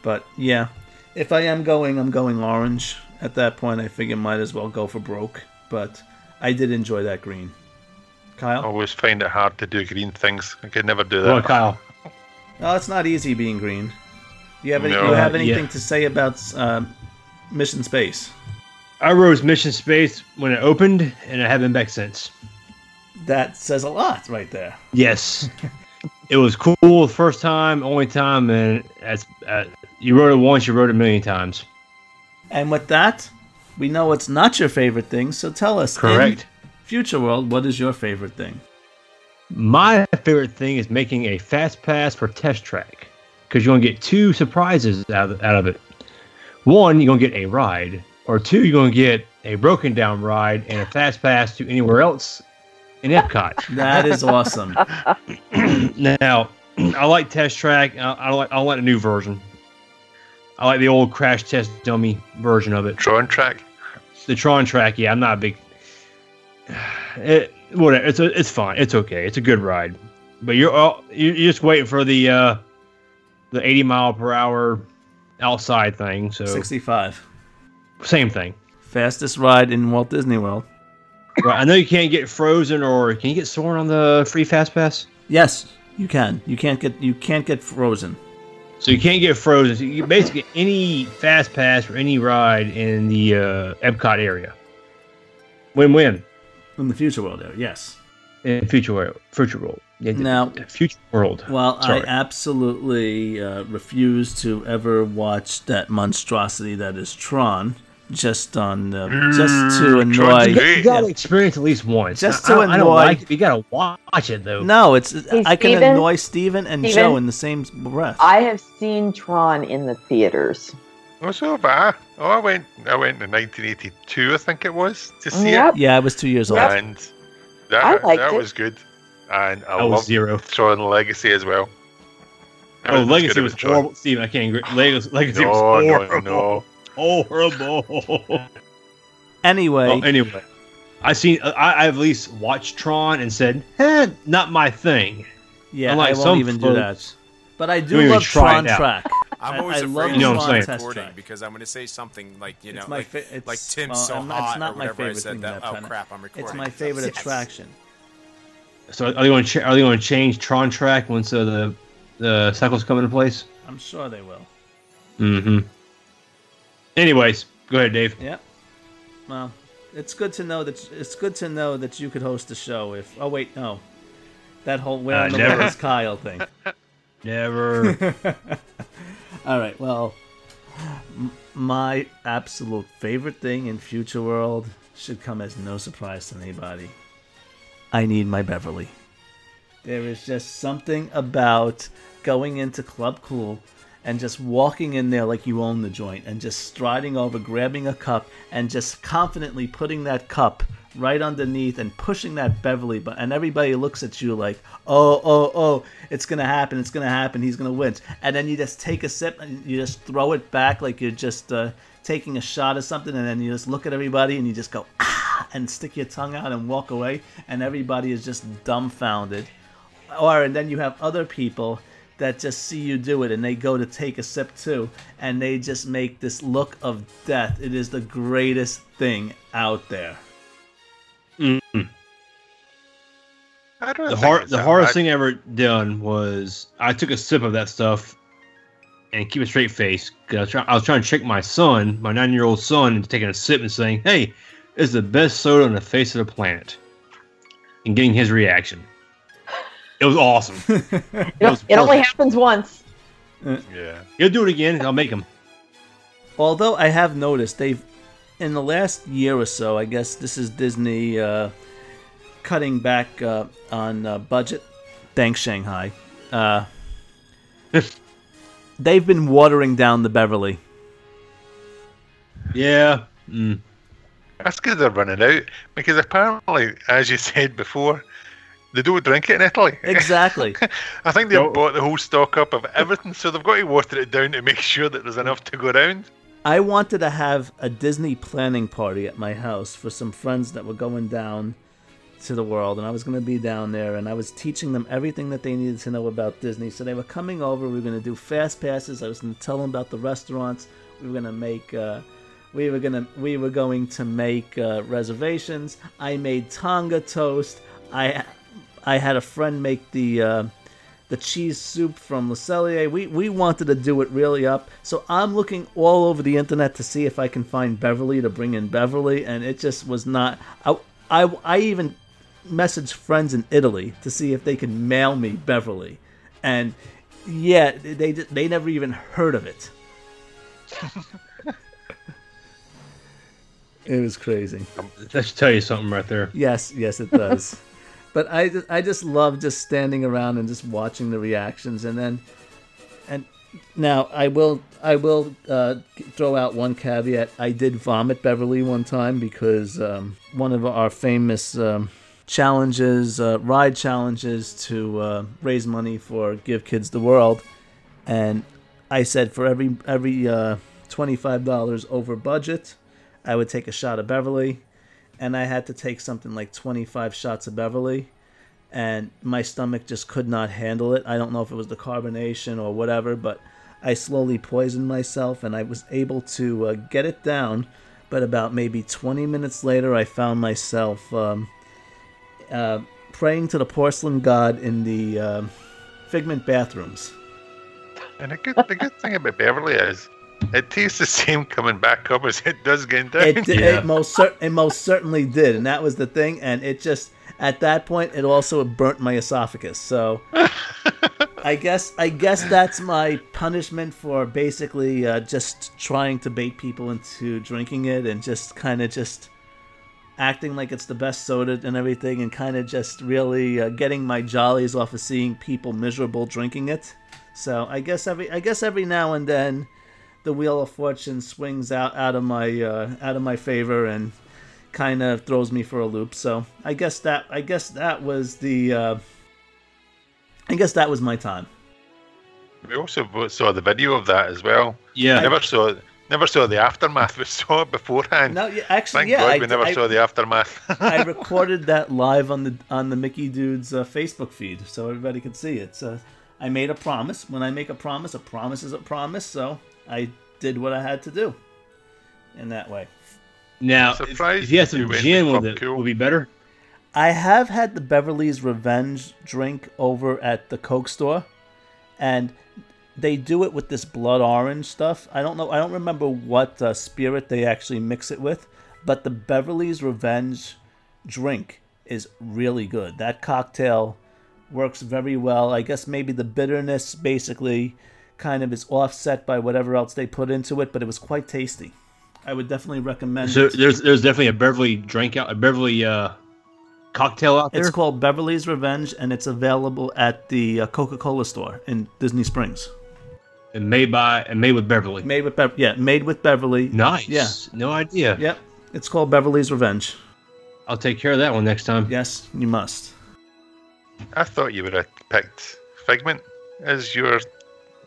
Speaker 4: but yeah, if I am going, I'm going orange. At that point, I figure might as well go for broke. But I did enjoy that green. Kyle, I
Speaker 5: always find it hard to do green things. I could never do
Speaker 6: Go on,
Speaker 5: that.
Speaker 6: Kyle.
Speaker 4: No, it's not easy being green. You have any,
Speaker 5: No.
Speaker 4: you have
Speaker 6: Uh, yeah.
Speaker 4: anything to say about um, Mission Space?
Speaker 6: I rose Mission Space when it opened, and I haven't been back since.
Speaker 4: That says a lot right there.
Speaker 6: Yes, it was cool the first time, only time, and as uh, you rode it once, you rode it a million times.
Speaker 4: And with that, we know it's not your favorite thing. So tell us,
Speaker 6: Correct.
Speaker 4: Future World, what is your favorite thing?
Speaker 6: My favorite thing is making a fast pass for test track because you're gonna get two surprises out of, out of it. One, you're gonna get a ride, or two, you're gonna get a broken down ride and a fast pass to anywhere else in Epcot.
Speaker 4: That is awesome.
Speaker 6: now, I like test track. I, I like I like the new version. I like the old crash test dummy version of it.
Speaker 5: Tron track.
Speaker 6: The Tron track, yeah, I'm not a big. It whatever. It's a, it's fine. It's okay. It's a good ride, but you're all, you're you're just waiting for the uh, the 80 mile per hour outside thing. So
Speaker 4: 65.
Speaker 6: Same thing.
Speaker 4: Fastest ride in Walt Disney World.
Speaker 6: Right. I know you can't get frozen or can you get Soarin' on the free fast pass?
Speaker 4: Yes, you can. You can't get you can't get frozen.
Speaker 6: So you can't get frozen. So you basically any fast pass for any ride in the uh, Epcot area. Win-win
Speaker 4: In the Future World area, yes.
Speaker 6: in future world. Future world. Yeah,
Speaker 4: Now-
Speaker 6: future world.
Speaker 4: Well,
Speaker 6: Sorry.
Speaker 4: I absolutely uh, refuse to ever watch that monstrosity that is Tron, just on uh, just to
Speaker 5: Mm,
Speaker 4: annoy.
Speaker 5: great.
Speaker 6: You gotta experience at least once.
Speaker 4: Just to
Speaker 6: I, I don't
Speaker 4: annoy-
Speaker 6: like it. You gotta watch it though.
Speaker 4: No, it's
Speaker 7: Hey,
Speaker 4: I can
Speaker 7: Steven?
Speaker 4: annoy Steven and
Speaker 7: Steven?
Speaker 4: Joe in the same breath.
Speaker 7: I have seen Tron in the theaters.
Speaker 5: Oh, so bad. Oh, I went. I went in 1982, I think it was, to see
Speaker 7: Yep.
Speaker 4: yeah, I was two years old.
Speaker 5: and that
Speaker 7: I liked
Speaker 5: that
Speaker 7: it.
Speaker 5: was good. And I
Speaker 6: I was
Speaker 5: loved
Speaker 6: zero.
Speaker 5: Tron Legacy as well.
Speaker 6: Oh, Legacy
Speaker 5: good
Speaker 6: was
Speaker 5: about
Speaker 6: horrible. Steven, I can't agree. Legacy, Legacy
Speaker 5: No,
Speaker 6: was
Speaker 5: no,
Speaker 6: horrible.
Speaker 5: no.
Speaker 6: Horrible.
Speaker 4: Anyway,
Speaker 6: Well, anyway, I seen. I, I've at least watched Tron and said, "Eh, not my thing."
Speaker 4: yeah,
Speaker 6: unlike
Speaker 4: I won't
Speaker 6: some
Speaker 4: even do that. But I
Speaker 6: Don't
Speaker 4: do
Speaker 6: even
Speaker 4: love Tron. Track.
Speaker 9: I'm always
Speaker 4: I
Speaker 9: afraid
Speaker 4: love
Speaker 9: of
Speaker 6: You know what I'm saying.
Speaker 9: Recording because I'm going to say something like you know,
Speaker 4: It's my
Speaker 9: like,
Speaker 4: fa- it's,
Speaker 9: like Tim's
Speaker 4: well,
Speaker 9: so
Speaker 4: I'm not-
Speaker 9: hot
Speaker 4: it's not
Speaker 9: or
Speaker 4: my
Speaker 9: whatever I
Speaker 4: favorite
Speaker 9: said
Speaker 4: thing
Speaker 9: that.
Speaker 4: that
Speaker 9: Oh crap! I'm recording.
Speaker 4: It's my favorite
Speaker 9: Yes.
Speaker 4: attraction.
Speaker 6: So are they going to ch- are they going to change Tron Track once uh, the the cycles come into place?
Speaker 4: I'm sure they will.
Speaker 6: Mm-hmm. Anyways, go ahead, Dave.
Speaker 4: Yep. Well, it's good to know that it's good to know that you could host a show if. Oh wait, no. That whole where
Speaker 6: Uh,
Speaker 4: the
Speaker 6: never.
Speaker 4: is Kyle thing.
Speaker 6: Never.
Speaker 4: All right. Well, m- my absolute favorite thing in Future World should come as no surprise to anybody. I need my Beverly. There is just something about going into Club Cool and just walking in there like you own the joint and just striding over, grabbing a cup, and just confidently putting that cup right underneath and pushing that Beverly button. And everybody looks at you like, oh, oh, oh, it's to happen, it's to happen, he's to win. And then you just take a sip and you just throw it back like you're just uh, taking a shot of something. And then you just look at everybody and you just go, ah, and stick your tongue out and walk away. And everybody is just dumbfounded or and then you have other people that just see you do it and they go to take a sip too and they just make this look of death it is the greatest thing out there
Speaker 6: Mm.
Speaker 5: I don't
Speaker 6: The
Speaker 5: think
Speaker 6: hard the hardest
Speaker 5: bad.
Speaker 6: thing ever done was I took a sip of that stuff and keep a straight face. 'cause I was, try, I was trying to trick my son, my nine year old son, into taking a sip and saying, "Hey, it's the best soda on the face of the planet," and getting his reaction. It was awesome.
Speaker 7: You know,
Speaker 6: was
Speaker 7: it only happens once.
Speaker 5: Yeah.
Speaker 6: He'll do it again. I'll make him.
Speaker 4: although i have noticed they've in the last year or so i guess this is disney uh, cutting back uh, on uh, budget thanks shanghai uh, they've been watering down the beverly
Speaker 6: Yeah. Mm.
Speaker 5: That's because they're running out. Because apparently, as you said before, they don't drink it in Italy.
Speaker 4: exactly
Speaker 5: I think they've
Speaker 6: No.
Speaker 5: bought the whole stock up of everything, so they've got to water it down to make sure that there's enough to go around.
Speaker 4: I wanted to have a Disney planning party at my house for some friends that were going down to the world, and I was going to be down there, and I was teaching them everything that they needed to know about Disney. So they were coming over. We were going to do fast passes. I was going to tell them about the restaurants. We were going to make. Uh, we were gonna. We were going to make uh, reservations. I made Tonga toast. I, I had a friend make the. Uh, the cheese soup from Le Cellier. We we wanted to do it really up. So I'm looking all over the internet to see if I can find Beverly to bring in Beverly, and it just was not. I I, I even messaged friends in Italy to see if they could mail me Beverly, and yeah, they they never even heard of it. it was crazy.
Speaker 6: That should tell you something right there.
Speaker 4: Yes, yes, it does. But I, ju- I just love just standing around and just watching the reactions, and then, and now I will, I will uh, throw out one caveat. I did vomit Beverly one time because um, one of our famous um, challenges, uh, ride challenges to uh, raise money for Give Kids the World, and I said for every every uh, twenty five dollars over budget, I would take a shot of Beverly and I had to take something like 25 shots of Beverly, and my stomach just could not handle it. I don't know if it was the carbonation or whatever, but I slowly poisoned myself, and I was able to uh, get it down. But about maybe 20 minutes later, I found myself um, uh, praying to the porcelain god in the um Figment bathrooms.
Speaker 5: And the good, the good thing about Beverly is it tastes the same coming back up as it does going down.
Speaker 4: It, did-
Speaker 6: Yeah.
Speaker 4: it most cer- it most certainly did, and that was the thing. And it just at that point, it also burnt my esophagus. So I guess I guess that's my punishment for basically uh, just trying to bait people into drinking it and just kind of just acting like it's the best soda and everything, and kind of just really uh, getting my jollies off of seeing people miserable drinking it. So I guess every I guess every now and then the wheel of fortune swings out out of my uh, out of my favor and kind of throws me for a loop. So I guess that I guess that was the uh, I guess that was my time.
Speaker 5: We also saw the video of that as well.
Speaker 6: Yeah.
Speaker 5: Never saw never saw the aftermath. We saw it beforehand.
Speaker 4: No, yeah, actually,
Speaker 5: Thank
Speaker 4: yeah,
Speaker 5: God
Speaker 4: I,
Speaker 5: we never
Speaker 4: I,
Speaker 5: saw the aftermath.
Speaker 4: I recorded that live on the on the Mickey Dudes uh, Facebook feed, so everybody could see it. So I made a promise. When I make a promise, a promise is a promise. So I did what I had to do in that way.
Speaker 6: Now, if,
Speaker 5: Surprised
Speaker 6: if you had some
Speaker 5: went
Speaker 6: gin
Speaker 5: with
Speaker 6: with it,
Speaker 5: Cool.
Speaker 6: would be better.
Speaker 4: I have had the Beverly's Revenge drink over at the Coke store, and they do it with this blood orange stuff. I don't know. I don't remember what uh, spirit they actually mix it with, but the Beverly's Revenge drink is really good. That cocktail works very well. I guess maybe the bitterness basically kind of is offset by whatever else they put into it, but it was quite tasty. I would definitely recommend
Speaker 6: So
Speaker 4: it.
Speaker 6: there's there's definitely a Beverly drink out, a Beverly uh, cocktail out there.
Speaker 4: It's called Beverly's Revenge, and it's available at the uh, Coca-Cola store in Disney Springs.
Speaker 6: and made by and made with Beverly.
Speaker 4: Made with Bev- yeah, made with Beverly.
Speaker 6: Nice.
Speaker 4: Yeah.
Speaker 6: No idea.
Speaker 4: Yep. It's called Beverly's Revenge.
Speaker 6: I'll take care of that one next time.
Speaker 4: Yes, you must.
Speaker 5: I thought you would have picked Figment as your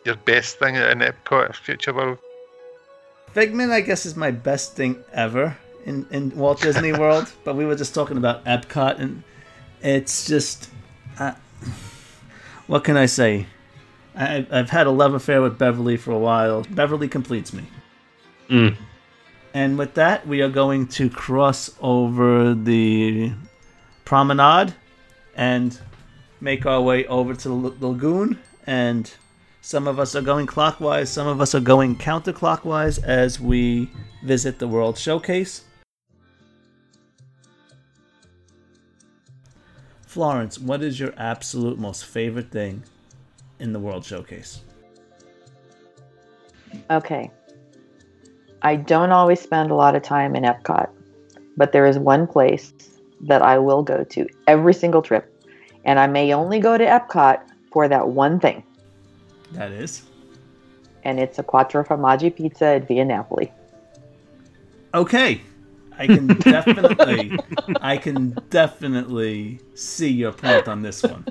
Speaker 5: your best thing in Epcot Future World.
Speaker 4: Figment, I guess, is my best thing ever in, in Walt Disney World. but we were just talking about Epcot, and it's just, uh, what can I say? I, I've had a love affair with Beverly for a while. Beverly completes me.
Speaker 6: Mm.
Speaker 4: And with that, we are going to cross over the promenade and make our way over to the lagoon. And some of us are going clockwise, some of us are going counterclockwise as we visit the World Showcase. Florence, what is your absolute most favorite thing in the World Showcase?
Speaker 7: Okay. I don't always spend a lot of time in Epcot, but there is one place that I will go to every single trip. And I may only go to Epcot for that one thing,
Speaker 4: That is.
Speaker 7: and it's a Quattro Formaggi pizza at Via Napoli.
Speaker 4: Okay. I can definitely I can definitely see your point on this one.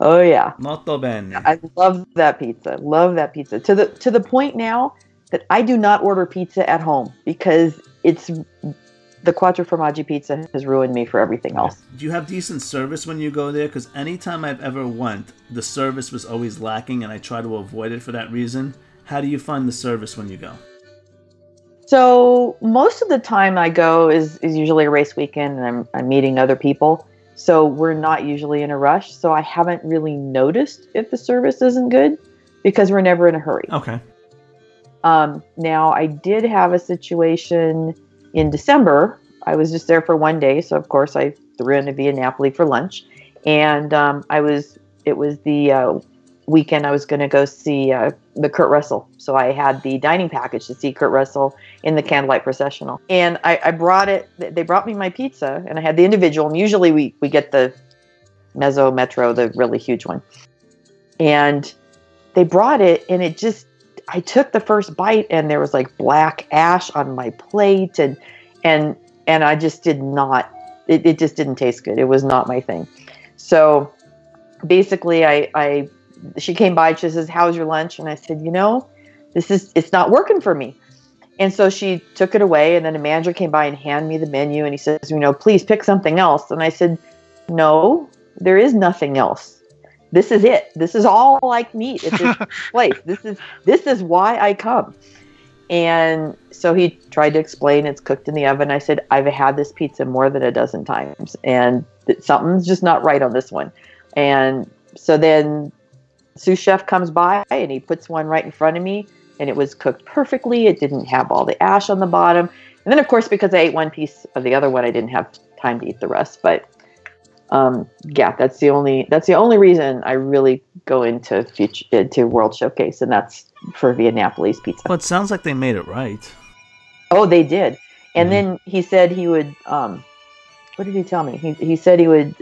Speaker 7: Oh yeah.
Speaker 4: Molto bene.
Speaker 7: I love that pizza. Love that pizza. To the to the point now that I do not order pizza at home because it's the Quattro Formaggi pizza has ruined me for everything else.
Speaker 4: Do you have decent service when you go there? Because anytime I've ever went, the service was always lacking, and I try to avoid it for that reason. How do you find the service when you go?
Speaker 7: So most of the time I go is, is usually a race weekend and I'm, I'm meeting other people. So we're not usually in a rush. So I haven't really noticed if the service isn't good because we're never in a hurry.
Speaker 4: Okay.
Speaker 7: Um, now I did have a situation in December. I was just there for one day, so of course I threw in into Via Napoli for lunch, and um, I was it was the uh, weekend I was going to go see uh, the Kurt Russell. So I had the dining package to see Kurt Russell in the candlelight processional, and I, I brought it. They brought me my pizza, and I had the individual. And usually we we get the Mezzo Metro, the really huge one, and they brought it, and it just I took the first bite and there was like black ash on my plate and and and I just did not it, it just didn't taste good. It was not my thing. So basically I I she came by, she says, How's your lunch? And I said, you know, this is it's not working for me. And so she took it away and then a manager came by and handed me the menu and he says, you know, please pick something else. And I said, No, there is nothing else this is it. This is all I can eat at this place. This is this is why I come. And so he tried to explain it's cooked in the oven. I said, I've had this pizza more than a dozen times and something's just not right on this one. And so then sous chef comes by and he puts one right in front of me and it was cooked perfectly. It didn't have all the ash on the bottom. And then of course because I ate one piece of the other one, I didn't have time to eat the rest. But um, yeah, that's the only that's the only reason I really go into future into World Showcase, and that's for Via Napoli's pizza.
Speaker 4: Well, it sounds like they made it right.
Speaker 7: Oh, they did. And then he said he would. Um, what did he tell me? He he said he would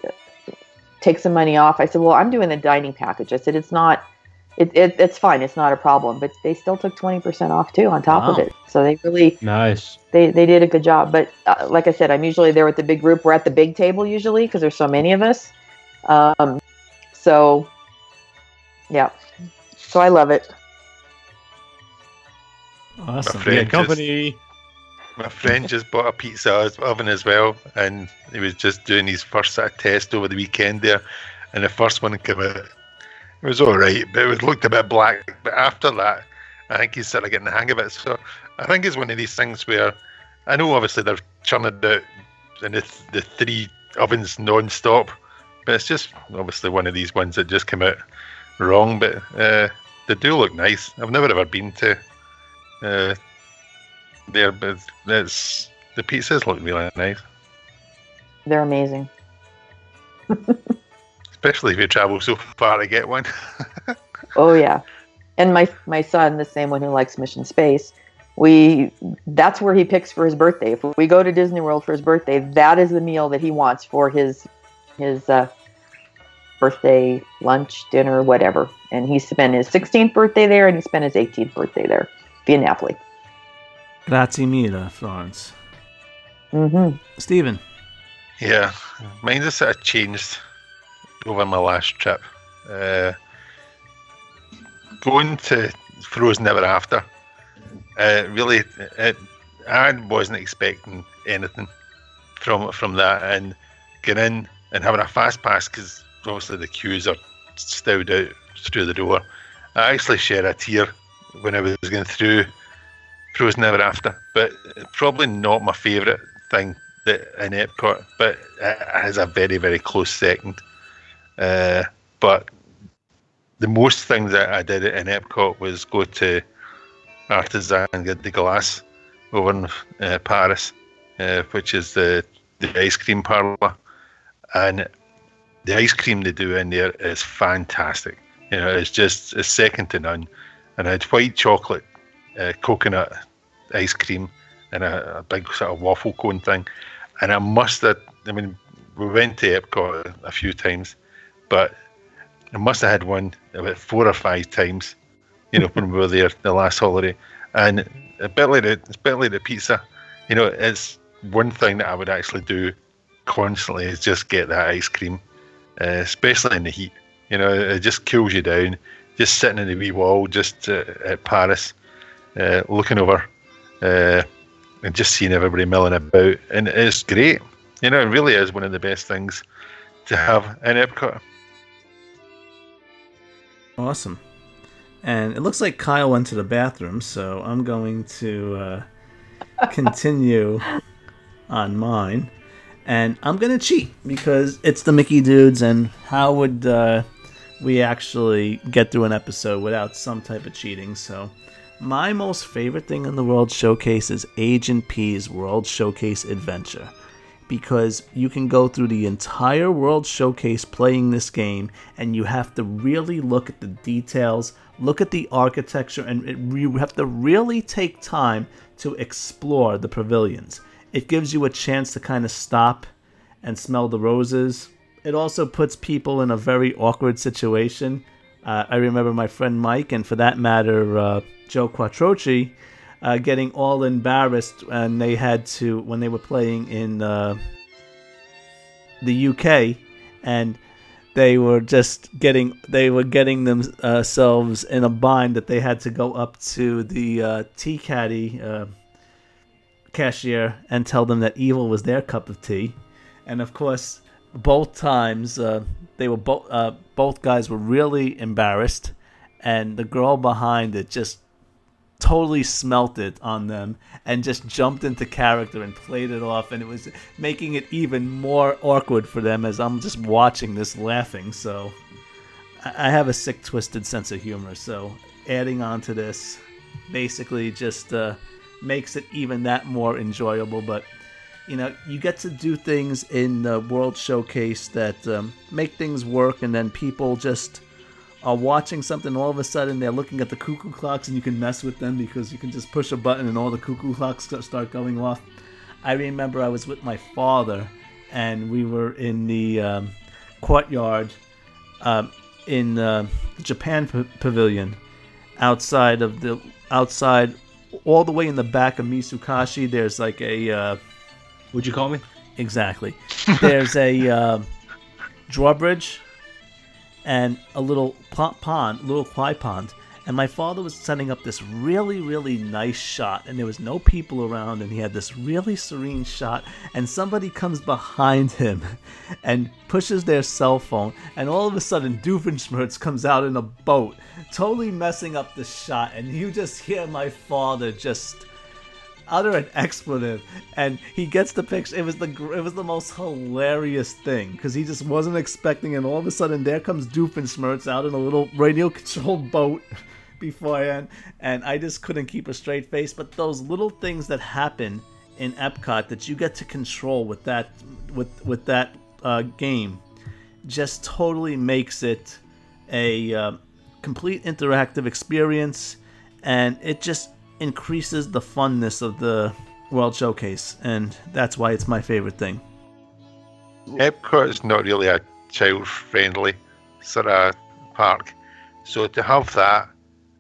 Speaker 7: take some money off. I said, well, I'm doing the dining package. I said it's not. It, it, it's fine. It's not a problem. But they still took twenty percent off too on top of it. So they really
Speaker 6: Nice.
Speaker 7: they they did a good job. But uh, like I said, I'm usually there with the big group. We're at the big table usually because there's so many of us. Um, so yeah, so I love it.
Speaker 4: Awesome.
Speaker 5: friend
Speaker 6: Yeah,
Speaker 5: just-
Speaker 6: company.
Speaker 5: My friend just bought a pizza oven as well, and he was just doing his first sort of test over the weekend there. And the first one came out It was all right, but it looked a bit black. But after that, I think he's sort of getting the hang of it. So I think it's one of these things where I know obviously they're churning out in the, the three ovens non-stop, but it's just obviously one of these ones that just came out wrong. But uh, they do look nice. I've never ever been to uh, there, but it's the pizzas look really nice,
Speaker 7: They're amazing.
Speaker 5: especially if you travel so far to get one.
Speaker 7: Oh yeah, and my my son, the same one who likes Mission Space, we that's where he picks for his birthday. If we go to Disney World for his birthday, that is the meal that he wants for his his uh, birthday lunch, dinner, whatever. And he spent his 16th birthday there, and he spent his 18th birthday there via Napoli.
Speaker 4: Grazie mille, Florence.
Speaker 7: Mm-hmm.
Speaker 4: Stephen.
Speaker 5: Yeah, mine just sort of changed over my last trip. Uh, going to Frozen Ever After, uh, really, it, I wasn't expecting anything from from that, and getting in and having a fast pass because obviously the queues are stowed out through the door. I actually shed a tear when I was going through Frozen Ever After, but probably not my favourite thing that in Epcot, but it has a very very close second. Uh, but the most thing that I did in Epcot was go to Artisan de Glace over in uh, Paris, uh, which is the the ice cream parlor, and the ice cream they do in there is fantastic. You know, it's just it's second to none. And I had white chocolate, uh, coconut ice cream, and a, a big sort of waffle cone thing. And I must have, I mean, we went to Epcot a few times, but I must have had one about four or five times, you know, when we were there the last holiday. And a bit like the, it's a bit like the pizza, you know, it's one thing that I would actually do constantly is just get that ice cream, uh, especially in the heat. You know, it just cools you down. Just sitting in the wee wall, just uh, at Paris, uh, looking over, uh, and just seeing everybody milling about, and it's great. You know, it really is one of the best things to have in Epcot.
Speaker 4: Awesome. And it looks like Kyle went to the bathroom, so I'm going to uh, continue on mine. And I'm going to cheat because it's the Mickey Dudes, and how would uh, we actually get through an episode without some type of cheating? So, my most favorite thing in the World Showcase is Agent P's World Showcase Adventure because you can go through the entire World Showcase playing this game and you have to really look at the details, look at the architecture, and it, you have to really take time to explore the pavilions. It gives you a chance to kind of stop and smell the roses. It also puts people in a very awkward situation. Uh, I remember my friend Mike, and for that matter, uh, Joe Quattrochi, uh, getting all embarrassed and they had to when they were playing in uh, the UK and they were just getting they were getting themselves in a bind that they had to go up to the uh, tea caddy uh, cashier and tell them that evil was their cup of tea. And of course both times uh, they were both uh, both guys were really embarrassed and the girl behind it just totally smelt it on them and just jumped into character and played it off and it was making it even more awkward for them as I'm just watching this laughing so I have a sick twisted sense of humor so adding on to this basically just uh, makes it even that more enjoyable but you know you get to do things in the world showcase that um, make things work and then people just are watching something, all of a sudden they're looking at the cuckoo clocks and you can mess with them because you can just push a button and all the cuckoo clocks start going off. I remember I was with my father and we were in the um, courtyard um, in uh, the Japan p- pavilion outside of the outside all the way in the back of Mitsukoshi there's like a uh,
Speaker 6: Would you call me?
Speaker 4: Exactly. There's a uh, drawbridge and a little pond, little koi pond, and my father was setting up this really, really nice shot, and there was no people around, and he had this really serene shot, and somebody comes behind him and pushes their cell phone, and all of a sudden, Doofenshmirtz comes out in a boat, totally messing up the shot, and you just hear my father just utter an expletive and he gets the picture. It was the it was the most hilarious thing because he just wasn't expecting and all of a sudden there comes doofenshmirtz out in a little radio controlled boat beforehand and i just couldn't keep a straight face. But those little things that happen in epcot that you get to control with that with with that uh, game just totally makes it a uh, complete interactive experience and it just increases the funness of the World Showcase, and that's why it's my favorite thing.
Speaker 5: Epcot is not really a child-friendly sort of park, so to have that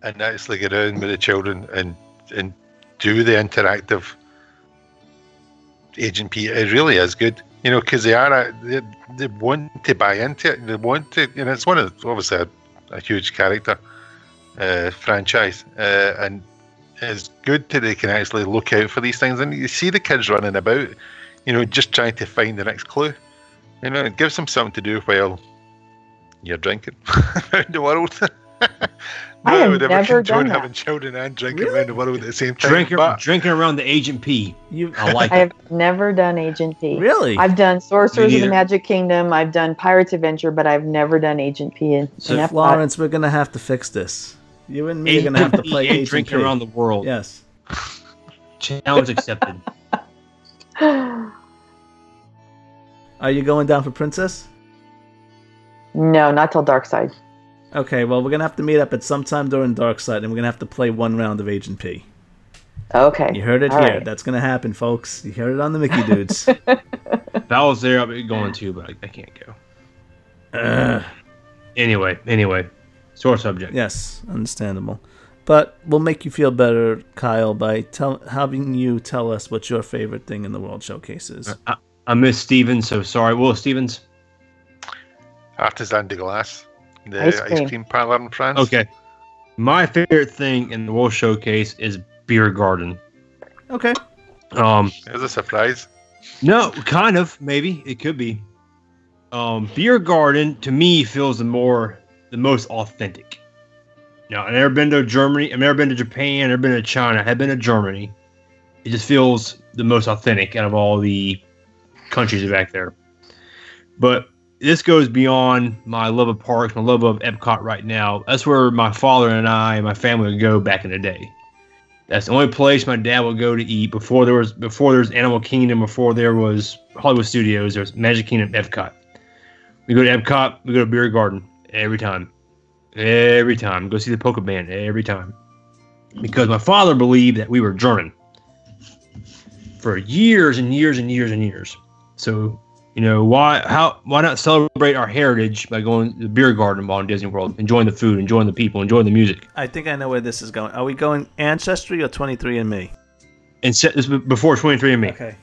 Speaker 5: and actually get around with the children and and do the interactive Agent P, it really is good. You know, because they are they, they want to buy into it. They want to, you know, it's one of obviously a, a huge character uh, franchise, uh, and it's good that they can actually look out for these things. And you see the kids running about, you know, just trying to find the next clue. You know, it gives them something to do while you're drinking around the world.
Speaker 7: I have
Speaker 5: would ever
Speaker 7: never
Speaker 5: condone
Speaker 7: done that.
Speaker 5: having children and drinking around the world at the same time.
Speaker 6: Drinking,
Speaker 5: but
Speaker 6: drinking around the Agent P.
Speaker 4: You,
Speaker 6: I like
Speaker 7: I
Speaker 6: it.
Speaker 7: have never done Agent P.
Speaker 4: really?
Speaker 7: I've done Sorcerers of the. Magic Kingdom. I've done Pirates Adventure, but I've never done Agent P in,
Speaker 6: So
Speaker 7: in Epcot.
Speaker 4: Florence, we're gonna have to fix this. You and me are gonna have to play
Speaker 6: P
Speaker 4: Agent
Speaker 6: drinking around the world.
Speaker 4: Yes.
Speaker 6: Challenge accepted.
Speaker 4: Are you going down for Princess?
Speaker 7: no, not till Dark Side.
Speaker 4: Okay, well we're gonna have to meet up at some time during Dark Side, and we're gonna have to play one round of Agent P.
Speaker 7: Okay.
Speaker 4: You heard it
Speaker 7: All
Speaker 4: here.
Speaker 7: right.
Speaker 4: That's gonna happen, folks. You heard it on the Mickey Dudes.
Speaker 6: if I was there, I'd be going too, but I, I can't go.
Speaker 4: Ugh.
Speaker 6: Anyway, anyway, sore subject.
Speaker 4: Yes, understandable. But we'll make you feel better, Kyle, by tell, having you tell us what your favorite thing in the World Showcase is.
Speaker 6: I, I miss Stevens, so sorry. Will Stevens?
Speaker 5: Artisan de Glace, the
Speaker 7: Ice
Speaker 5: ice
Speaker 7: cream.
Speaker 5: cream, parlor in France.
Speaker 6: Okay. My favorite thing in the World Showcase is Beer Garden.
Speaker 4: Okay.
Speaker 6: Um,
Speaker 5: It was a surprise.
Speaker 6: no, kind of, maybe it could be. Um, Beer Garden to me feels the more, the most authentic. Now, I've never been to Germany. I've never been to Japan. I've never been to China. I've been to Germany. It just feels the most authentic out of all the countries back there. But this goes beyond my love of parks, my love of Epcot right now. That's where my father and I and my family would go back in the day. That's the only place my dad would go to eat before there was before there was Animal Kingdom, before there was Hollywood Studios, there was Magic Kingdom, Epcot. We go to Epcot, we go to Beer Garden every time. Every time. Go see the polka band every time. Because my father believed that we were German for years and years and years and years. So, you know, why how why not celebrate our heritage by going to the beer garden while in Disney World, enjoying the food, enjoying the people, enjoying the music.
Speaker 4: I think I know where this is going. Are we going Ancestry or 23andMe?
Speaker 6: And set this before 23andMe.
Speaker 4: Okay.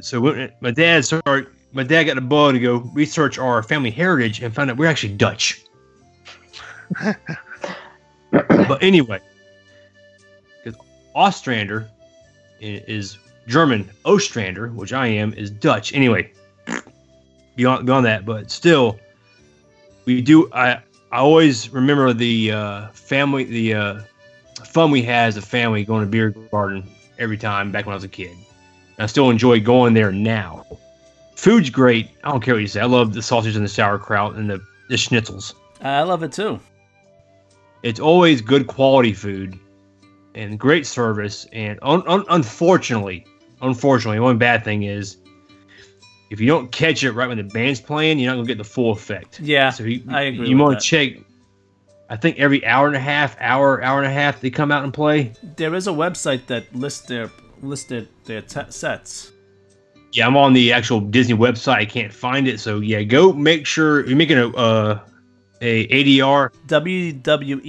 Speaker 6: So when my dad started, my dad got the bug to go research our family heritage and found out we're actually Dutch. but anyway, because Ostrander is German, Ostrander, which I am, is Dutch. Anyway, beyond beyond that, but still, we do. I I always remember the uh, family, the uh, fun we had as a family going to beer garden every time back when I was a kid. I still enjoy going there now. Food's great. I don't care what you say. I love the sausage and the sauerkraut and the, the schnitzels.
Speaker 4: I love it too.
Speaker 6: It's always good quality food and great service. And un- un- unfortunately, unfortunately, one bad thing is if you don't catch it right when the band's playing, you're not gonna get the full effect.
Speaker 4: Yeah,
Speaker 6: So you,
Speaker 4: I agree
Speaker 6: You want to check. I think every hour and a half, hour, hour and a half, they come out and play.
Speaker 4: There is a website that lists their listed their t- sets.
Speaker 6: Yeah, I'm on the actual Disney website. I can't find it, so yeah, go make sure you're making a uh, a ADR.
Speaker 4: wwent.com.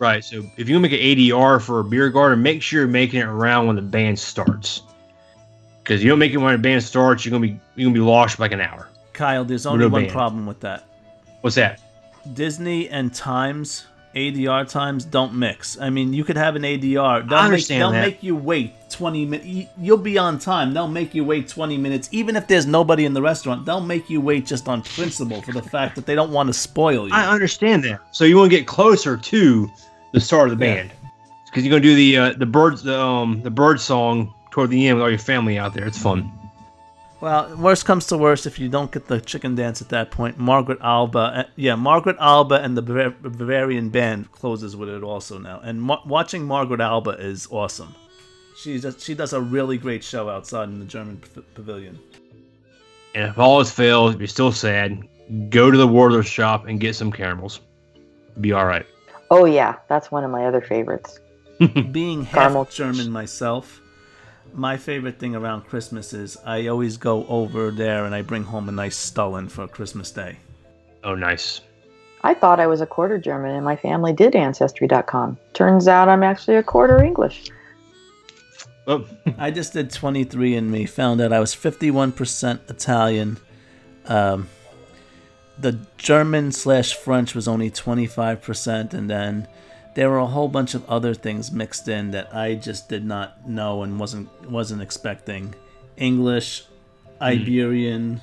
Speaker 6: Right. So if you make an ADR for a beer garden, make sure you're making it around when the band starts. Because you don't make it when the band starts, you're gonna be you're gonna be lost for like an hour.
Speaker 4: Kyle, there's only
Speaker 6: a
Speaker 4: one
Speaker 6: band.
Speaker 4: problem with that.
Speaker 6: What's that?
Speaker 4: Disney and Times ADR times don't mix. I mean, you could have an ADR. They'll,
Speaker 6: I
Speaker 4: make, they'll make you wait 20 minutes. You'll be on time. They'll make you wait 20 minutes. Even if there's nobody in the restaurant, they'll make you wait just on principle for the fact that they don't want to spoil you.
Speaker 6: I understand that. So you want to get closer to the start of the band because you're gonna do the uh, the birds the um the bird song toward the end with all your family out there. It's fun.
Speaker 4: Well, worst comes to worst, if you don't get the chicken dance at that point, Margaret Alba, uh, yeah, Margaret Alba and the Bavarian Band closes with it also now. And ma- watching Margaret Alba is awesome. She does, she does a really great show outside in the German p- pavilion.
Speaker 6: And if all else fails, if you're still sad, go to the Warler shop and get some caramels. Be all right.
Speaker 7: Oh yeah, that's one of my other favorites.
Speaker 4: Being half
Speaker 7: Caramel.
Speaker 4: German myself, my favorite thing around Christmas is I always go over there and I bring home a nice Stollen for Christmas Day.
Speaker 6: Oh, nice.
Speaker 7: I thought I was a quarter German, and my family did Ancestry.com. Turns out I'm actually a quarter English.
Speaker 6: Oh,
Speaker 4: I just did 23 and me, found out I was 51% Italian. Um, the German slash French was only 25%, and then there were a whole bunch of other things mixed in that I just did not know and wasn't wasn't expecting. English, Iberian,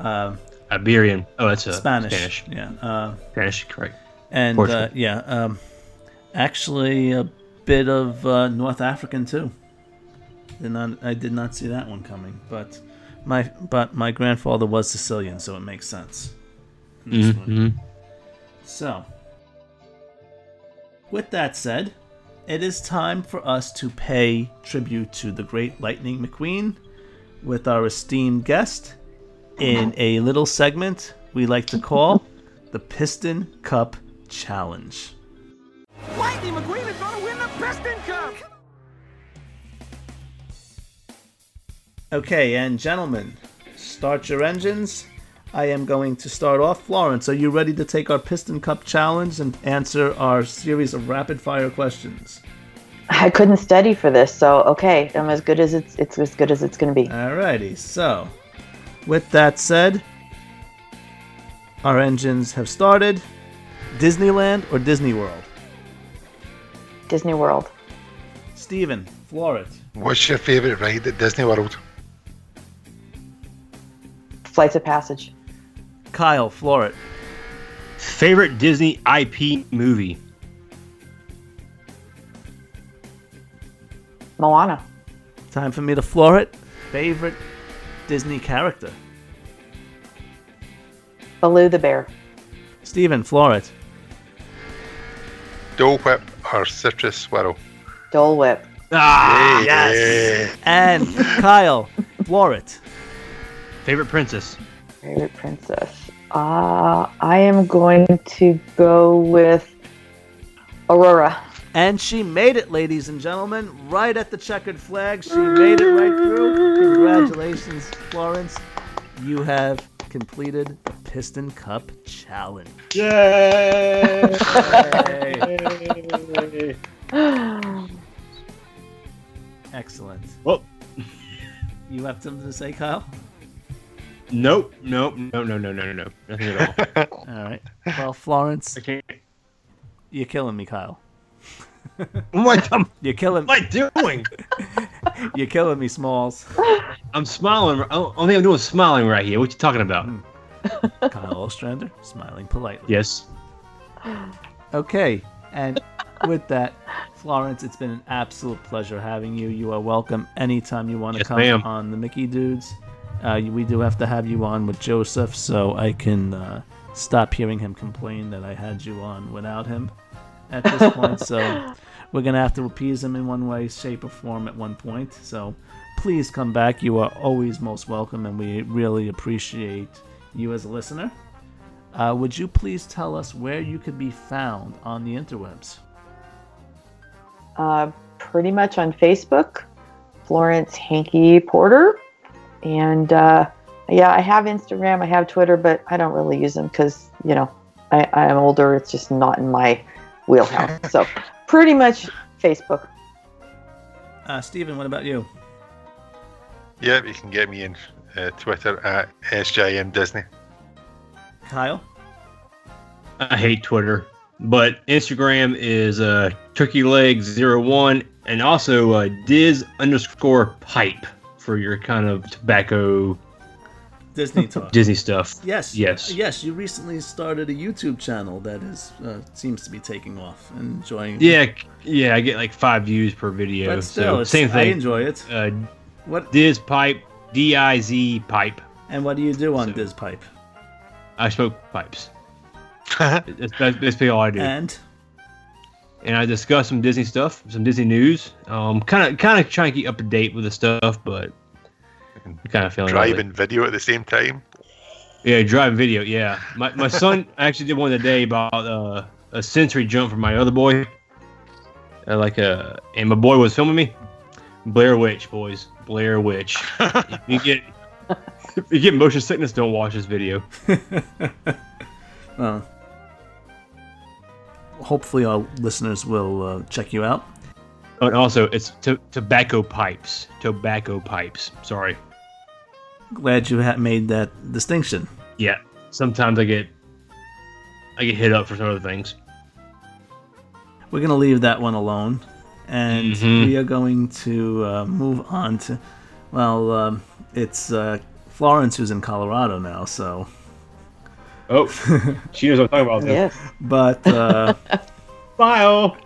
Speaker 4: uh,
Speaker 6: Iberian. Oh, that's a
Speaker 4: Spanish,
Speaker 6: Spanish.
Speaker 4: yeah, uh,
Speaker 6: Spanish, correct.
Speaker 4: and uh, yeah, um, actually a bit of uh, North African too. Did not I did not see that one coming, but my but my grandfather was Sicilian, so it makes sense. in this one.
Speaker 6: Mhm.
Speaker 4: So, with that said, it is time for us to pay tribute to the great Lightning McQueen with our esteemed guest in uh-huh. a little segment we like to call the Piston Cup Challenge.
Speaker 10: Lightning McQueen is gonna win the Piston Cup!
Speaker 4: Okay, and gentlemen, start your engines. I am going to start off. Florence, are you ready to take our Piston Cup challenge and answer our series of rapid fire questions?
Speaker 7: I couldn't study for this, so okay, I'm as good as it's it's as good as it's gonna be.
Speaker 4: Alrighty, so with that said, our engines have started. Disneyland or Disney World?
Speaker 7: Disney World.
Speaker 4: Steven, floor it.
Speaker 5: What's your favourite ride at Disney World?
Speaker 7: Flights of Passage.
Speaker 4: Kyle, floor it.
Speaker 6: Favorite Disney IP movie?
Speaker 7: Moana.
Speaker 4: Time for me to floor it. Favorite Disney character?
Speaker 7: Baloo the Bear.
Speaker 4: Steven, floor it.
Speaker 5: Dole Whip or Citrus Swirl?
Speaker 7: Dole Whip.
Speaker 6: Ah,
Speaker 5: yes.
Speaker 4: And Kyle, floor it.
Speaker 6: Favorite princess?
Speaker 7: Favorite princess. Uh, I am going to go with Aurora.
Speaker 4: And she made it, ladies and gentlemen, right at the checkered flag. She made it right through. Congratulations, Florence. You have completed the Piston Cup Challenge.
Speaker 6: Yay!
Speaker 4: Excellent.
Speaker 6: Well,
Speaker 4: You have something to say, Kyle?
Speaker 6: Nope, nope, no, no, no, no, no, no, nothing at all.
Speaker 4: All right. Well, Florence,
Speaker 6: I can't.
Speaker 4: you're killing me, Kyle.
Speaker 6: Oh what am
Speaker 4: You're killing.
Speaker 6: What am I doing?
Speaker 4: You're killing me, Smalls.
Speaker 6: I'm smiling. oh, Only I'm doing is smiling right here. What you talking about? Hmm.
Speaker 4: Kyle Ostrander, smiling politely.
Speaker 6: Yes.
Speaker 4: Okay, and with that, Florence, it's been an absolute pleasure having you. You are welcome anytime you want to
Speaker 6: Yes,
Speaker 4: come
Speaker 6: ma'am.
Speaker 4: on the Mickey Dudes. Uh, we do have to have you on with Joseph, so I can uh, stop hearing him complain that I had you on without him at this point. so we're gonna have to appease him in one way, shape, or form at one point. So please come back. You are always most welcome, and we really appreciate you as a listener. Uh, would you please tell us where you could be found on the interwebs?
Speaker 7: Uh, pretty much on Facebook, Florence Hanky Porter. And uh, yeah, I have Instagram, I have Twitter, but I don't really use them because, you know, I, I am older. It's just not in my wheelhouse. so pretty much Facebook.
Speaker 4: Uh, Steven, what about you?
Speaker 5: Yep, you can get me in uh, Twitter at SJM Disney.
Speaker 4: Kyle?
Speaker 6: I hate Twitter. But Instagram is uh, Turkey Leg 01 and also uh, Diz underscore pipe for your kind of tobacco
Speaker 4: Disney talk.
Speaker 6: Disney stuff.
Speaker 4: Yes.
Speaker 6: Yes.
Speaker 4: Yes. You recently started a YouTube channel that is uh, seems to be taking off and enjoying.
Speaker 6: Yeah, yeah, I get like five views per video.
Speaker 4: But still,
Speaker 6: so same thing.
Speaker 4: I enjoy it.
Speaker 6: Uh,
Speaker 4: What
Speaker 6: Diz pipe, D I Z pipe.
Speaker 4: and what do you do on Diz Pipe?
Speaker 6: I smoke pipes. that's, that's basically all I do.
Speaker 4: And
Speaker 6: and I discuss some Disney stuff, some Disney news. Um, kind of, kind of trying to keep up to date with the stuff, but kind of feeling out of.
Speaker 5: Driving video at the same time.
Speaker 6: Yeah, driving video. Yeah, my my son actually did one today about uh, a sensory jump from my other boy. Uh, like a, and my boy was filming me. Blair Witch, boys, Blair Witch. if you get if you get motion sickness, don't watch this video.
Speaker 4: well, hopefully our listeners will uh, check you out.
Speaker 6: Oh, and also, it's to- tobacco pipes. Tobacco pipes. Sorry.
Speaker 4: Glad you ha- made that distinction.
Speaker 6: Yeah. Sometimes I get I get hit up for some other things.
Speaker 4: We're gonna leave that one alone, and
Speaker 6: Mhm.
Speaker 4: we are going to uh, move on to. Well, um, it's uh, Florence who's in Colorado now, so.
Speaker 6: Oh, she knows what I'm talking about. though.
Speaker 7: Yes.
Speaker 4: But uh,
Speaker 6: Bio.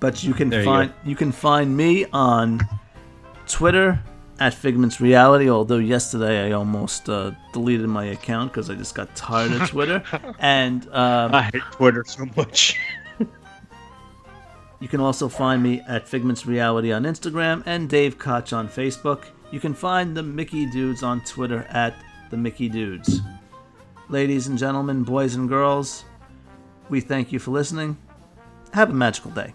Speaker 4: but you can
Speaker 6: There you
Speaker 4: find you, can find me on Twitter at Figments Reality. Although yesterday I almost uh, deleted my account because I just got tired of Twitter. and um,
Speaker 6: I hate Twitter so much.
Speaker 4: You can also find me at Figments Reality on Instagram and Dave Koch on Facebook. You can find the Mickey Dudes on Twitter at the Mickey Dudes. Ladies and gentlemen, boys and girls, we thank you for listening. Have a magical day.